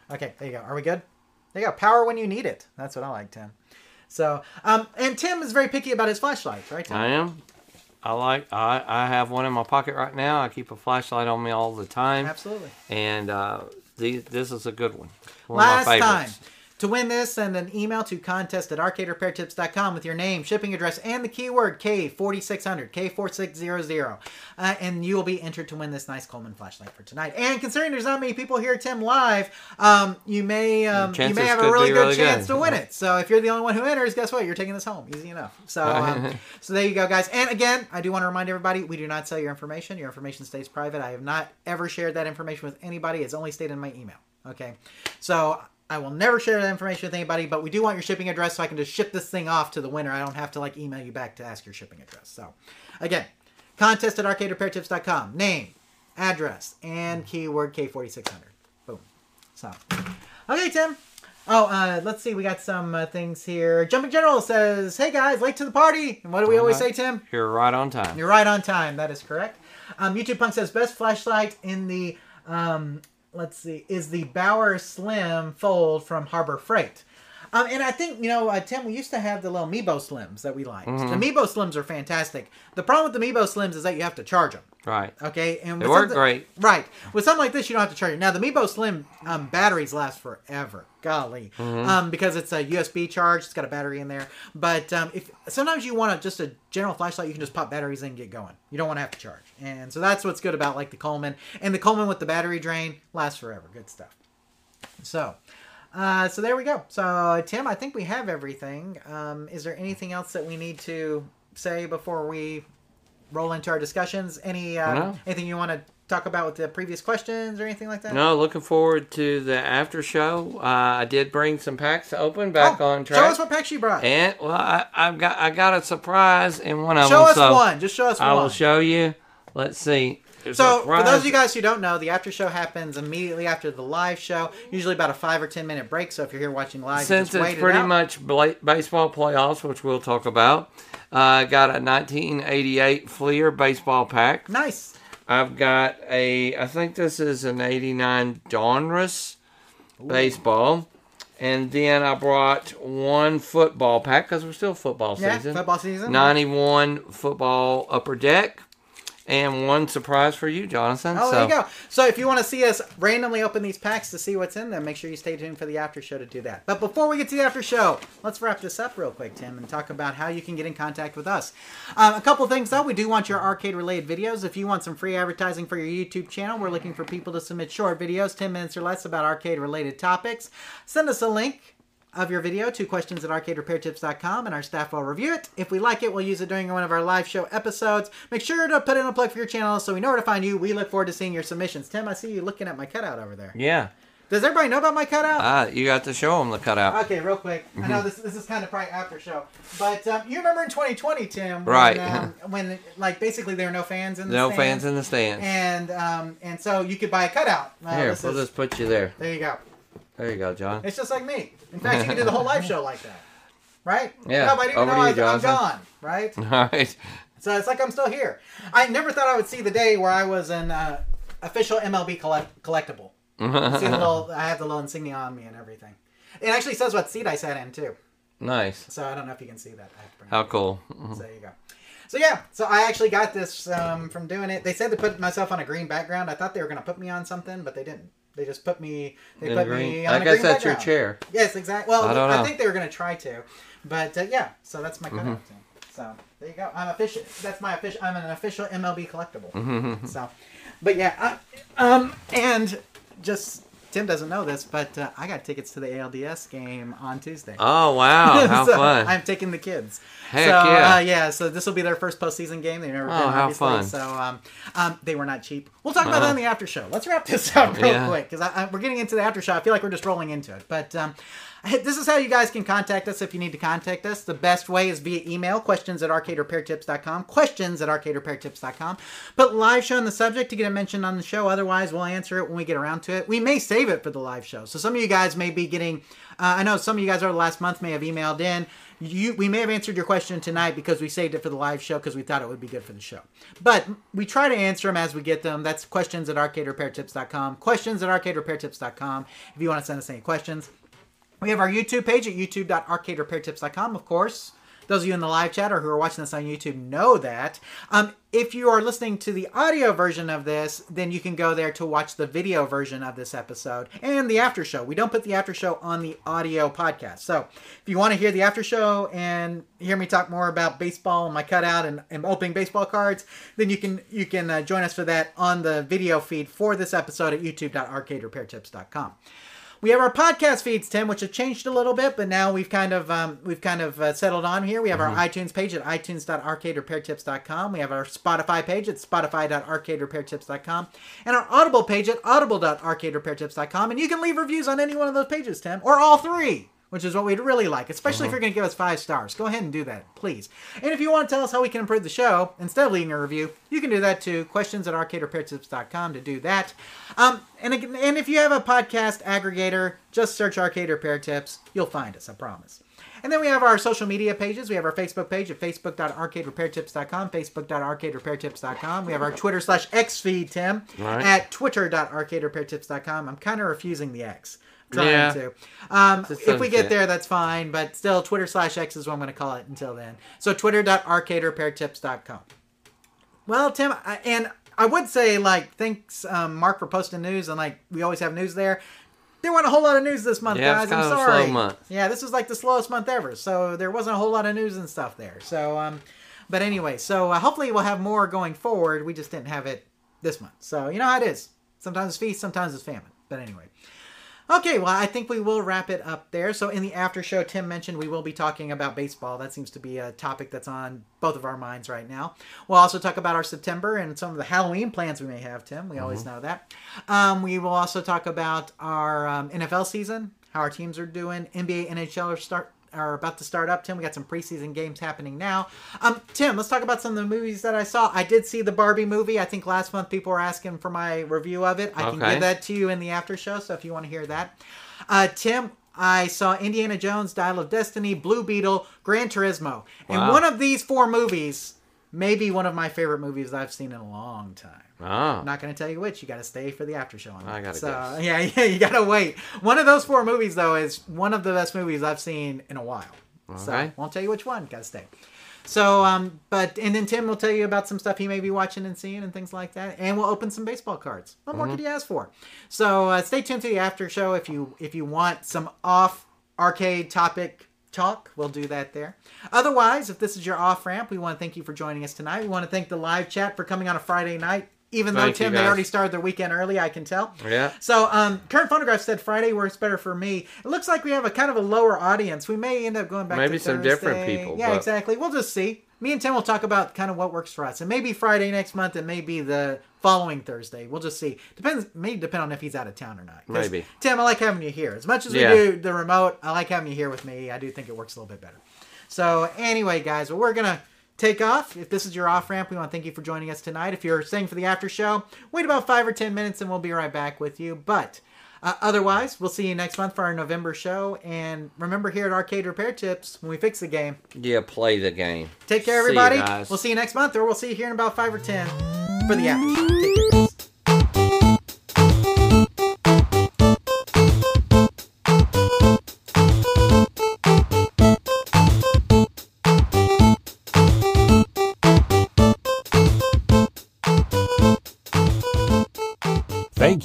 Okay, there you go. Are we good? There you go. Power when you need it. That's what I like, Tim. So, um, and Tim is very picky about his flashlights, right? Tim? I am. I like. I I have one in my pocket right now. I keep a flashlight on me all the time, Absolutely. and uh, the, this is a good one. One Last of my time. To win this, send an email to contest at arcaderepairtips.com with your name, shipping address, and the keyword K4600, K4600. Uh, and you will be entered to win this nice Coleman flashlight for tonight. And considering there's not many people here, Tim, live, um, you may um, you may have a really good really chance good. to win it. So if you're the only one who enters, guess what? You're taking this home. Easy enough. So, um, so there you go, guys. And again, I do want to remind everybody, we do not sell your information. Your information stays private. I have not ever shared that information with anybody. It's only stayed in my email. Okay. So I will never share that information with anybody, but we do want your shipping address so I can just ship this thing off to the winner. I don't have to like email you back to ask your shipping address. So again, contest at arcaderepairtips.com. Name, address, and keyword K4600. Boom. So, okay, Tim. Oh, uh, let's see. We got some uh, things here. Jumping General says, "Hey guys, late to the party." And what do we always say, Tim? You're right on time. You're right on time. That is correct. Um, YouTube Punk says best flashlight in the um, let's see is the Bauer Slim Fold from Harbor Freight. Um, and I think you know, uh, Tim, we used to have the little Nebo Slims that we liked. Mm-hmm. The Nebo Slims are fantastic. The problem with the Nebo Slims is that you have to charge them. Right. Okay, and They work great. Right, with something like this, you don't have to charge it. Now the Nebo Slim um, batteries last forever. Golly, Mm-hmm. um, because it's a USB charge, it's got a battery in there. But um, if sometimes you want a, just a general flashlight, you can just pop batteries in and get going. You don't want to have to charge, and so that's what's good about like the Coleman and the Coleman with the battery drain lasts forever. Good stuff. So. Uh, so there we go. So Tim, I think we have everything. Um, is there anything else that we need to say before we roll into our discussions? Any uh, No. anything you want to talk about with the previous questions or anything like that? No, looking forward to the after show. Uh, I did bring some packs to open back Oh, on track. Show us what packs you brought. and well, I, I've got I got a surprise in one of show them. Show us so one. Just show us one. I one. will show you. Let's see. So, for those of you guys who don't know, the after show happens immediately after the live show, usually about a five or ten minute break. So if you're here watching live, you since just wait it's it pretty out. much baseball playoffs, which we'll talk about. I got a 1988 Fleer baseball pack. nice. I've got a, I think this is an 89 Donruss baseball. And then I brought one football pack because we're still football season. Yeah, football season. 91 football upper deck. And one surprise for you, Jonathan. Oh, so, there you go. So if you want to see us randomly open these packs to see what's in them, make sure you stay tuned for the after show to do that. But before we get to the after show, let's wrap this up real quick, Tim, and talk about how you can get in contact with us. Um, a couple things though, we do want your arcade related videos. If you want some free advertising for your YouTube channel, we're looking for people to submit short videos, 10 minutes or less, about arcade related topics. Send us a link of your video to questions at arcaderepairtips.com and our staff will review it. If we like it, we'll use it during one of our live show episodes. Make sure to put in a plug for your channel so we know where to find you. We look forward to seeing your submissions. Tim, I see you looking at my cutout over there. yeah. Does everybody know about my cutout? Ah, you got to show them the cutout. Okay, real quick. I Mm-hmm. know this this is kind of probably after show, but um, you remember in 2020, Tim, when, Right. Um, when like basically there were no fans in the no stands, fans in the stands. and um, and so you could buy a cutout. Uh, Here, this we'll is- just put you there. there you go. There you go, John. It's just like me. In fact, you can do the whole live show like that, right? Yeah, Nobody even over to know you, I, I'm gone, right? All right. So it's like I'm still here. I never thought I would see the day where I was an uh, official MLB collect- collectible. see the little, I have the little insignia on me and everything. It actually says what seat I sat in too. Nice. So I don't know if you can see that. I have to bring How cool. up. So there you go. So yeah, so I actually got this um, from doing it. They said to put myself on a green background. I thought they were going to put me on something, but they didn't. They just put me. They In put green. me on I a guess green that's your chair. Yes, exactly. Well, I don't I, know. think they were going to try to, but uh, yeah. So that's my cutout. Mm-hmm. So there you go. I'm official. That's my official. I'm an official MLB collectible. Mm-hmm. so, but yeah, I, um, and just Tim doesn't know this, but uh, I got tickets to the ALDS game on Tuesday. Oh wow, how So, fun! I'm taking the kids. Heck so, yeah. Uh, yeah. So this will be their first postseason game. They've never Oh, been. how obviously. fun. So um, um, they were not cheap. We'll talk about Uh-huh. that in the after show. Let's wrap this up real Yeah. quick because we're getting into the after show. I feel like we're just rolling into it. But um, this is how you guys can contact us if you need to contact us. The best way is via email, questions at arcaderepairtips.com, questions at arcaderepairtips.com. Put live show in the subject to get it mentioned on the show. Otherwise, we'll answer it when we get around to it. We may save it for the live show. So some of you guys may be getting, uh, I know some of you guys over the last month may have emailed in. You, we may have answered your question tonight because we saved it for the live show because we thought it would be good for the show. But we try to answer them as we get them. That's questions at arcaderepairtips.com. Questions at arcaderepairtips.com if you want to send us any questions. We have our YouTube page at youtube.arcaderepairtips.com, of course. Those of you in the live chat or who are watching this on YouTube know that. Um, if you are listening to the audio version of this, then you can go there to watch the video version of this episode and the after show. We don't put the after show on the audio podcast. So if you want to hear the after show and hear me talk more about baseball and my cutout and, and opening baseball cards, then you can you can uh, join us for that on the video feed for this episode at youtube.arcaderepairtips.com. We have our podcast feeds, Tim, which have changed a little bit, but now we've kind of um, we've kind of uh, settled on here. We have our iTunes page at itunes.arcaderepairtips.com. We have our Spotify page at spotify.arcaderepairtips.com, and our Audible page at audible.arcaderepairtips.com. And you can leave reviews on any one of those pages, Tim, or all three. Which is what we'd really like, especially if you're going to give us five stars. Go ahead and do that, please. And if you want to tell us how we can improve the show, instead of leaving a review, you can do that to questions at arcaderepairtips.com to do that. Um, and, again- and if you have a podcast aggregator, just search Arcade Repair Tips. You'll find us, I promise. And then we have our social media pages. We have our Facebook page at facebook.arcaderepairtips.com, facebook.arcaderepairtips.com. We have our Twitter slash X feed, Tim, Right. at twitter.arcaderepairtips.com. I'm kind of refusing the X. Trying Yeah. to. Um, if we get there, that's fine, but still, Twitter slash X is what I'm going to call it until then. So, twitter.arcaderepairtips.com. Well, Tim, I, and I would say, like, thanks, um, Mark, for posting news, and, like, we always have news there. There wasn't a whole lot of news this month, Yeah, guys. I'm kind of a sorry. Yeah, this was like the slowest month ever, so there wasn't a whole lot of news and stuff there. So, um, but anyway, so uh, hopefully we'll have more going forward. We just didn't have it this month. So, you know how it is. Sometimes it's feast, sometimes it's famine. But anyway. Okay, well, I think we will wrap it up there. So, in the after show, Tim mentioned we will be talking about baseball. That seems to be a topic that's on both of our minds right now. We'll also talk about our September and some of the Halloween plans we may have, Tim. We always know that. Um, we will also talk about our um, NFL season, how our teams are doing. NBA, NHL are start are about to start up. Tim, we got some preseason games happening now. Um, Tim, let's talk about some of the movies that I saw. I did see the Barbie movie. I think last month people were asking for my review of it. I can give that to you in the after show. So if you want to hear that, uh, Tim. I saw Indiana Jones, Dial of Destiny, Blue Beetle, Gran Turismo. And one of these four movies may be one of my favorite movies I've seen in a long time. Oh. I'm not going to tell you which. You got to stay for the after show on that. I gotta so, guess. Yeah, yeah, you got to wait. One of those four movies, though, is one of the best movies I've seen in a while. Okay. So, won't tell you which one. Got to stay. So, um, but and then Tim will tell you about some stuff he may be watching and seeing and things like that, and we'll open some baseball cards. What more could you ask for? So, uh, stay tuned to the after show if you if you want some off arcade topic talk. We'll do that there. Otherwise, if this is your off ramp, we want to thank you for joining us tonight. We want to thank the live chat for coming on a Friday night. Even though Thank you, Tim, they already started their weekend early, I can tell. Yeah. So, um, current phonograph said Friday works better for me. It looks like we have a kind of a lower audience. We may end up going back. Maybe to some different people, Yeah, but- exactly. We'll just see. Me and Tim will talk about kind of what works for us, and maybe Friday next month, and maybe the following Thursday. We'll just see. Depends. May depend on if he's out of town or not. Maybe. Tim, I like having you here as much as we do the remote. I like having you here with me. I do think it works a little bit better. So anyway, guys, well, we're gonna take off. If this is your off ramp, we want to thank you for joining us tonight. If you're staying for the after show, wait about five or ten minutes, and we'll be right back with you. But uh, otherwise, we'll see you next month for our November show. And remember, here at Arcade Repair Tips, when we fix the game, Yeah, play the game. take care, See everybody. guys. We'll see you next month, or we'll see you here in about five or ten for the after show. Take care.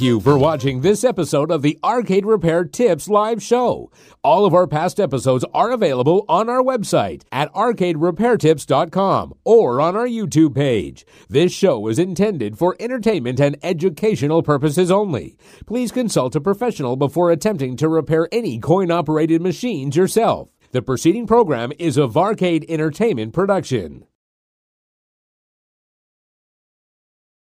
You for watching this episode of the Arcade Repair Tips live show. All of our past episodes are available on our website at arcaderepairtips.com or on our YouTube page. This show is intended for entertainment and educational purposes only. Please consult a professional before attempting to repair any coin operated machines yourself. The preceding program is a Varcade Entertainment production.